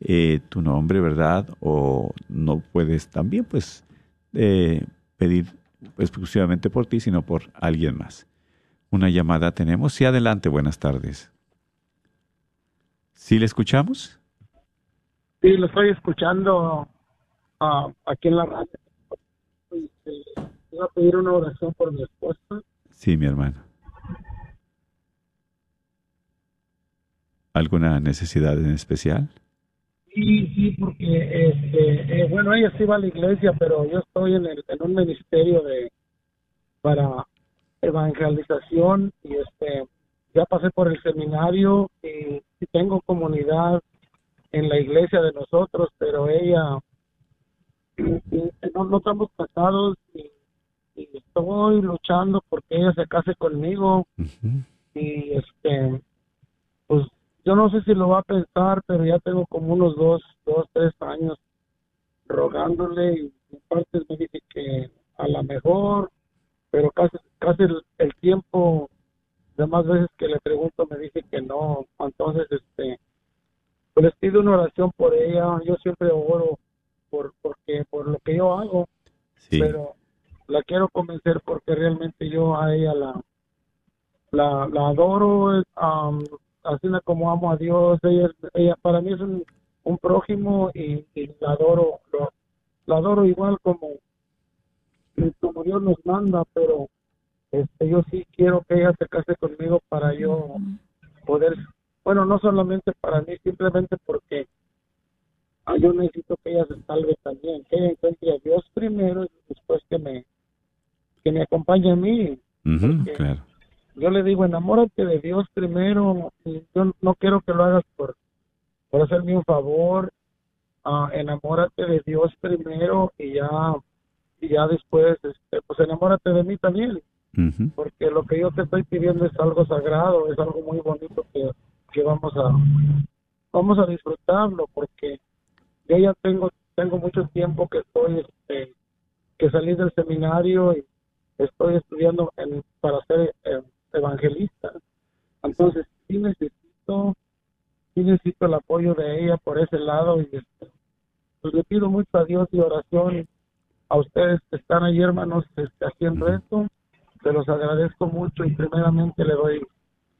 Eh, tu nombre, ¿verdad? O no puedes también, pues, eh, pedir exclusivamente por ti, sino por alguien más. Una llamada tenemos. Sí, adelante, buenas tardes. ¿Sí le escuchamos? Sí, lo estoy escuchando ah, aquí en la radio. Este, iba a pedir una oración por mi esposa. Sí, mi hermano. ¿Alguna necesidad en especial? Sí, sí, porque, este, eh, bueno, ella sí va a la iglesia, pero yo estoy en, el, en un ministerio de para evangelización y este ya pasé por el seminario y, y tengo comunidad en la iglesia de nosotros, pero ella y- y no, no estamos casados y, estoy luchando porque ella se case conmigo y este pues yo no sé si lo va a pensar pero ya tengo como unos dos dos tres años rogándole y en partes me dice que a lo mejor pero casi casi el, el tiempo de más veces que le pregunto me dice que no entonces este pues les pido una oración por ella yo siempre oro por porque por lo que yo hago Sí. pero la quiero convencer porque realmente yo a ella la la, la adoro am, así como amo a Dios ella es- ella para mí es un, un prójimo y, y la adoro lo- la adoro igual como como Dios nos manda pero este yo sí quiero que ella se case conmigo para yo poder bueno no solamente para mí simplemente porque ah, yo necesito que ella se salve también que ella encuentre a Dios primero y después que me que me acompañe a mí claro. Yo le digo enamórate de Dios primero yo no quiero que lo hagas por por hacerme un favor. Ah, enamórate de Dios primero y ya y ya después este, pues enamórate de mí también porque lo que yo te estoy pidiendo es algo sagrado, es algo muy bonito que, que vamos a vamos a disfrutarlo porque yo ya tengo tengo mucho tiempo que estoy este, que salí del seminario y estoy estudiando en, para ser eh, evangelista entonces sí necesito sí necesito el apoyo de ella por ese lado y este, pues le pido mucho a Dios y oración a ustedes que están ahí hermanos este, haciendo esto se los agradezco mucho y primeramente le doy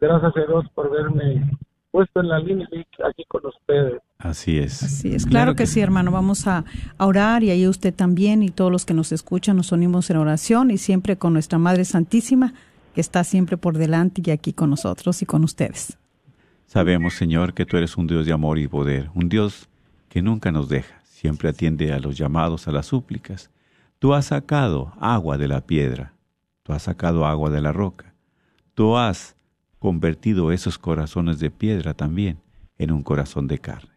gracias a Dios por verme puesto en la línea aquí con ustedes. Así es. Así es, claro, que, sí, hermano. Vamos a, a orar y ahí usted también y todos los que nos escuchan nos unimos en oración y siempre con nuestra Madre Santísima que está siempre por delante y aquí con nosotros y con ustedes. Sabemos, Señor, que tú eres un Dios de amor y poder, un Dios que nunca nos deja, siempre atiende a los llamados, a las súplicas. Tú has sacado agua de la piedra, tú has sacado agua de la roca, tú has convertido esos corazones de piedra también en un corazón de carne.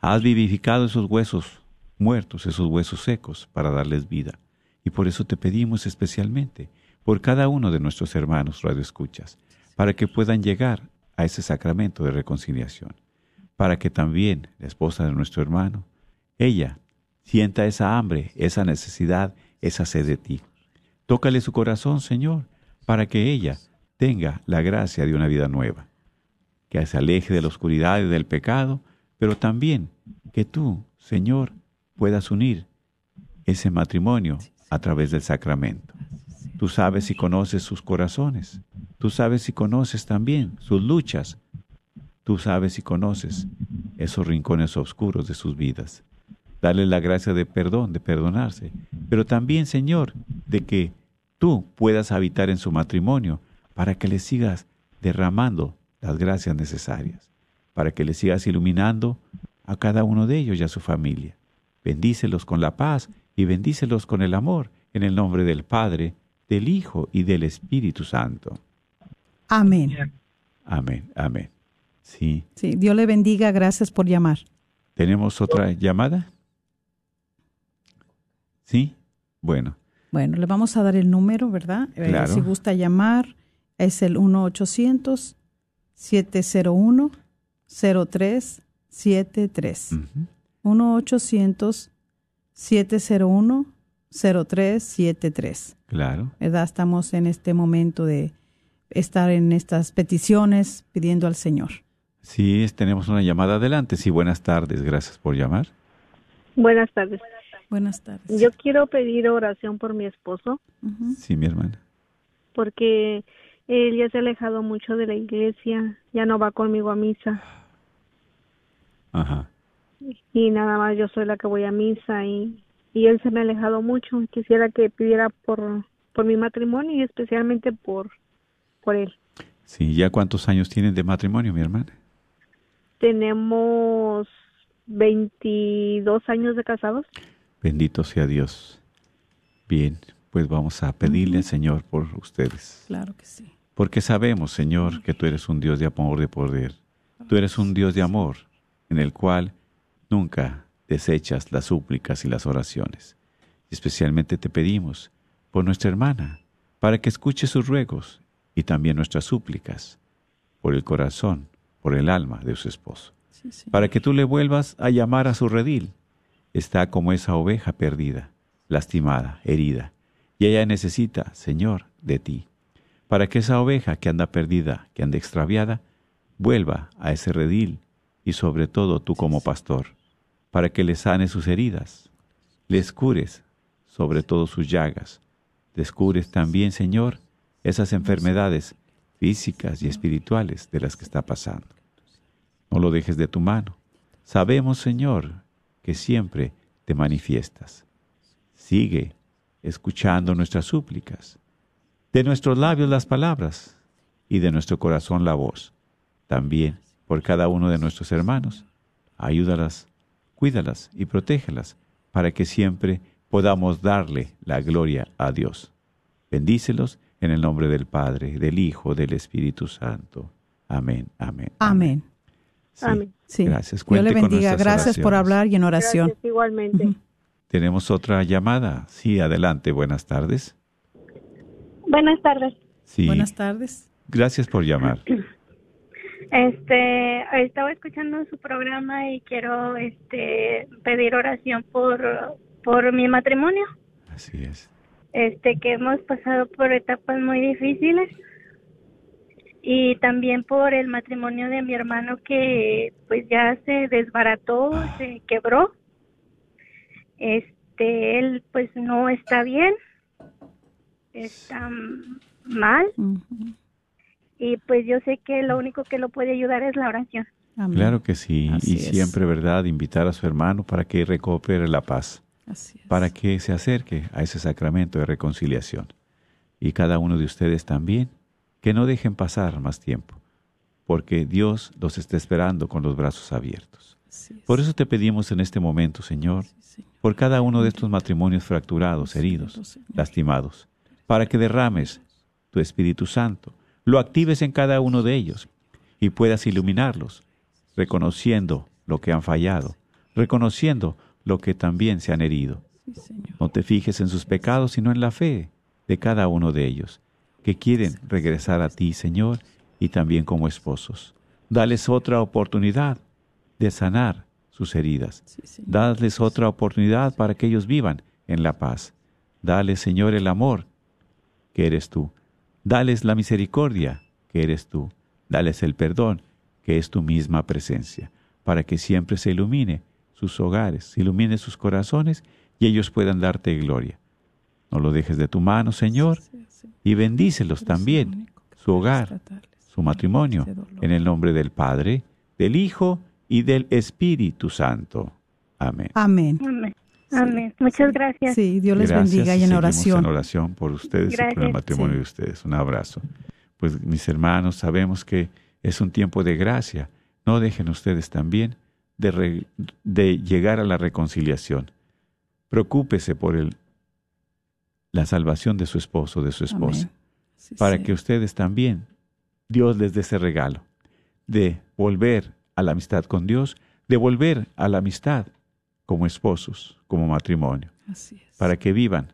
Has vivificado esos huesos muertos, esos huesos secos, para darles vida. Y por eso te pedimos especialmente por cada uno de nuestros hermanos radioescuchas, para que puedan llegar a ese sacramento de reconciliación, para que también la esposa de nuestro hermano, ella, sienta esa hambre, esa necesidad, esa sed de ti. Tócale su corazón, Señor, para que ella tenga la gracia de una vida nueva, que se aleje de la oscuridad y del pecado, pero también que tú, Señor, puedas unir ese matrimonio a través del sacramento. Tú sabes y conoces sus corazones. Tú sabes y conoces también sus luchas. Tú sabes y conoces esos rincones oscuros de sus vidas. Dale la gracia de perdón, de perdonarse. Pero también, Señor, de que tú puedas habitar en su matrimonio para que le sigas derramando las gracias necesarias, para que le sigas iluminando a cada uno de ellos y a su familia. Bendícelos con la paz y bendícelos con el amor, en el nombre del Padre, del Hijo y del Espíritu Santo. Amén. Amén, amén. Sí. Sí, Dios le bendiga. Gracias por llamar. ¿Tenemos otra llamada? ¿Sí? Bueno, Bueno, le vamos a dar el número, ¿verdad? Eh, Claro. si gusta llamar, es el 1-800-701-0373. ujú, 1-800-701-0373. Claro. ¿Verdad? Estamos en este momento de estar en estas peticiones pidiendo al Señor. Sí, es- tenemos una llamada adelante. Sí, buenas tardes. Gracias por llamar. Buenas tardes. Buenas tardes. Yo quiero pedir oración por mi esposo. Sí, mi hermana. porque él ya se ha alejado mucho de la iglesia, ya no va conmigo a misa Ajá. y nada más yo soy la que voy a misa y, y él se me ha alejado mucho. Quisiera que pidiera por, por mi matrimonio y especialmente por, por él. Sí, ¿ya cuántos años tienen de matrimonio, mi hermana? Tenemos 22 años de casados. Bendito sea Dios. Bien, pues vamos a pedirle al Señor por ustedes. Claro que sí. Porque sabemos, Señor, que tú eres un Dios de amor, de poder. Tú eres un Dios de amor, en el cual nunca desechas las súplicas y las oraciones. Especialmente te pedimos por nuestra hermana, para que escuche sus ruegos y también nuestras súplicas, por el corazón, por el alma de su esposo, Sí, sí. para que tú le vuelvas a llamar a su redil. Está como esa oveja perdida, lastimada, herida, y ella necesita, Señor, de ti para que esa oveja que anda perdida, que anda extraviada, vuelva a ese redil y sobre todo tú como pastor, para que le sanes sus heridas, les cures sobre todo sus llagas, les cures también, Señor, esas enfermedades físicas y espirituales de las que está pasando. No lo dejes de tu mano. Sabemos, Señor, que siempre te manifiestas. Sigue escuchando nuestras súplicas de nuestros labios las palabras y de nuestro corazón la voz. También por cada uno de nuestros hermanos. Ayúdalas, cuídalas y protégelas para que siempre podamos darle la gloria a Dios. Bendícelos en el nombre del Padre, del Hijo, del Espíritu Santo. Amén, amén. Amén. Sí, Amén. Sí. Gracias. Dios le bendiga. Gracias por hablar y en oración. Gracias igualmente. Tenemos otra llamada. Sí, adelante. Buenas tardes. Buenas tardes. Sí. Buenas tardes. Gracias por llamar. Este, estaba escuchando su programa y quiero este pedir oración por por mi matrimonio. Así es. Este, que hemos pasado por etapas muy difíciles. Y también por el matrimonio de mi hermano que pues ya se desbarató, se quebró. Este, él pues no está bien. Está mal Ujú. Y pues yo sé que lo único que lo puede ayudar es la oración. Amén. Claro que sí. Así y es. siempre, ¿verdad? Invitar a su hermano para que recupere la paz, Así es. para que se acerque a ese sacramento de reconciliación. Y cada uno de ustedes también, que no dejen pasar más tiempo, porque Dios los está esperando con los brazos abiertos. Así es. Por eso te pedimos en este momento, Señor, Sí, Señor. por cada uno de estos matrimonios fracturados, heridos, lastimados, para que derrames tu Espíritu Santo, lo actives en cada uno de ellos y puedas iluminarlos, reconociendo lo que han fallado, reconociendo lo que también se han herido. Sí. No te fijes en sus pecados, sino en la fe de cada uno de ellos, que quieren regresar a ti, Señor, y también como esposos. Dales otra oportunidad de sanar sus heridas. Sí. Dadles otra oportunidad para que ellos vivan en la paz. Dale, Señor, el amor, que eres tú. Dales la misericordia, que eres tú. Dales el perdón, que es tu misma presencia, para que siempre se ilumine sus hogares, se ilumine sus corazones y ellos puedan darte gloria. No lo dejes de tu mano, Señor, y bendícelos también, su hogar, su matrimonio, en el nombre del Padre, del Hijo y del Espíritu Santo. Amén. Amén. Amén. Muchas gracias. Sí, Dios les Gracias bendiga y en seguimos oración. en oración por ustedes y por el matrimonio Sí. de ustedes. Un abrazo. Pues mis hermanos, sabemos que es un tiempo de gracia. No dejen ustedes también de, re- de llegar a la reconciliación. Preocúpese por el, la salvación de su esposo, de su esposa, para que ustedes también, Dios les dé ese regalo de volver a la amistad con Dios, de volver a la amistad como esposos, como matrimonio, Así es. para que vivan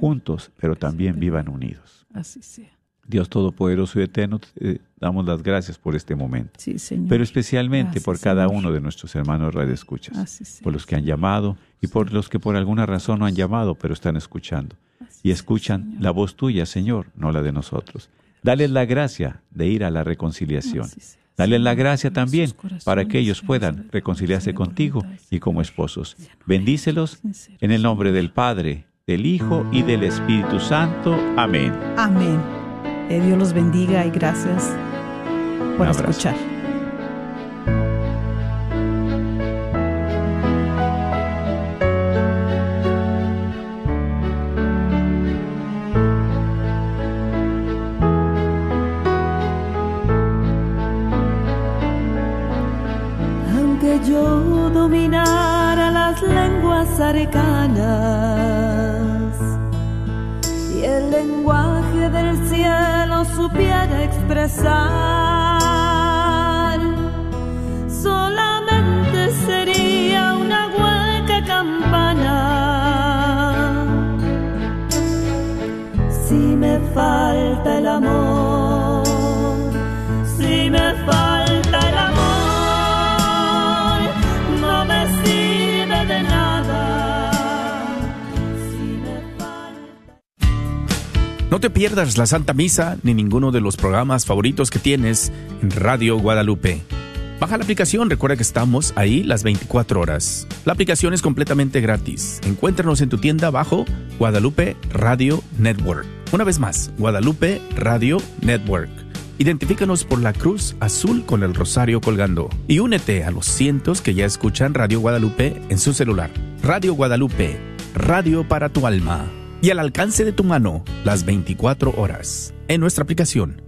juntos, pero también vivan unidos. Así sea. Dios Todopoderoso y Eterno, te damos las gracias por este momento, Sí, Señor. pero especialmente Gracias, por cada Señor. uno de nuestros hermanos radioescuchas, Así sea. por los que han llamado y por los que por alguna razón no han llamado, pero están escuchando. Así Y escuchan la voz tuya, Señor, no la de nosotros. Dales la gracia de ir a la reconciliación. Así Dale la gracia también para que ellos puedan reconciliarse contigo y como esposos. Bendícelos en el nombre del Padre, del Hijo y del Espíritu Santo. Amén. Amén. Que Dios los bendiga y gracias por escuchar. Lenguas arcanas y el lenguaje del cielo supiera expresar, solamente sería una hueca campana. Si me falta el amor, No te pierdas la Santa Misa ni ninguno de los programas favoritos que tienes en Radio Guadalupe. Baja la aplicación, recuerda que estamos ahí las 24 horas. La aplicación es completamente gratis. Encuéntranos en tu tienda bajo Guadalupe Radio Network. Una vez más, Guadalupe Radio Network. Identifícanos por la cruz azul con el rosario colgando y únete a los cientos que ya escuchan Radio Guadalupe en su celular. Radio Guadalupe, radio para tu alma y al alcance de tu mano las 24 horas en nuestra aplicación.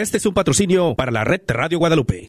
Este es un patrocinio para la red Radio Guadalupe.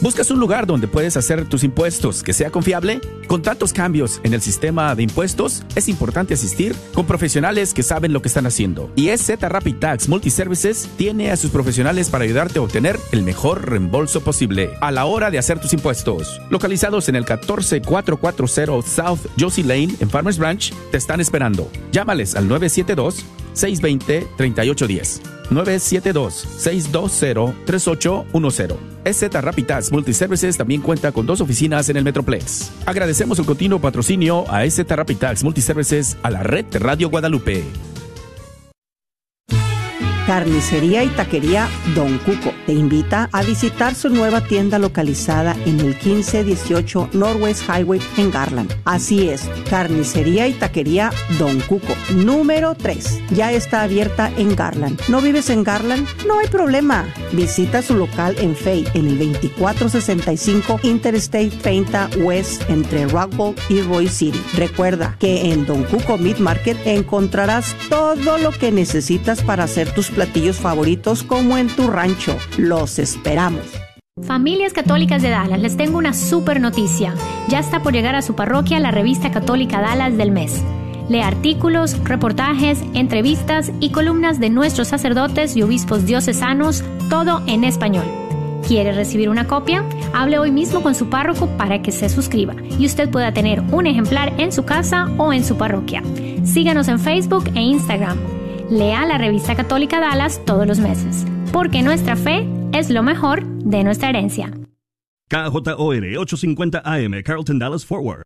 ¿Buscas un lugar donde puedes hacer tus impuestos que sea confiable? Con tantos cambios en el sistema de impuestos, es importante asistir con profesionales que saben lo que están haciendo. Y EZ Rapid Tax Multiservices tiene a sus profesionales para ayudarte a obtener el mejor reembolso posible a la hora de hacer tus impuestos. Localizados en el 14440 South Josie Lane en Farmers Branch, te están esperando. Llámales al 972 620-3810. 972-620-3810. EZ Rapid Tax Multiservices también cuenta con dos oficinas en el Metroplex. Agradecemos el continuo patrocinio a EZ Rapid Tax Multiservices a la red Radio Guadalupe. Carnicería y Taquería Don Cuco te invita a visitar su nueva tienda localizada en el 1518 Northwest Highway en Garland. Así es, Carnicería y Taquería Don Cuco, número 3. Ya está abierta en Garland. ¿No vives en Garland? No hay problema. Visita su local en Fay en el 2465 Interstate 30 West entre Rockwell y Roy City. Recuerda que en Don Cuco Meat Market encontrarás todo lo que necesitas para hacer tus platillos favoritos como en tu rancho. Los esperamos. Familias Católicas de Dallas, les tengo una super noticia. Ya está por llegar a su parroquia la revista católica Dallas del mes. Lee artículos, reportajes, entrevistas y columnas de nuestros sacerdotes y obispos diocesanos, todo en español. ¿Quiere recibir una copia? Hable hoy mismo con su párroco para que se suscriba y usted pueda tener un ejemplar en su casa o en su parroquia. Síganos en Facebook e Instagram. Lea la revista católica Dallas todos los meses, porque nuestra fe es lo mejor de nuestra herencia. KJOR 850 AM, Carlton Dallas Forward.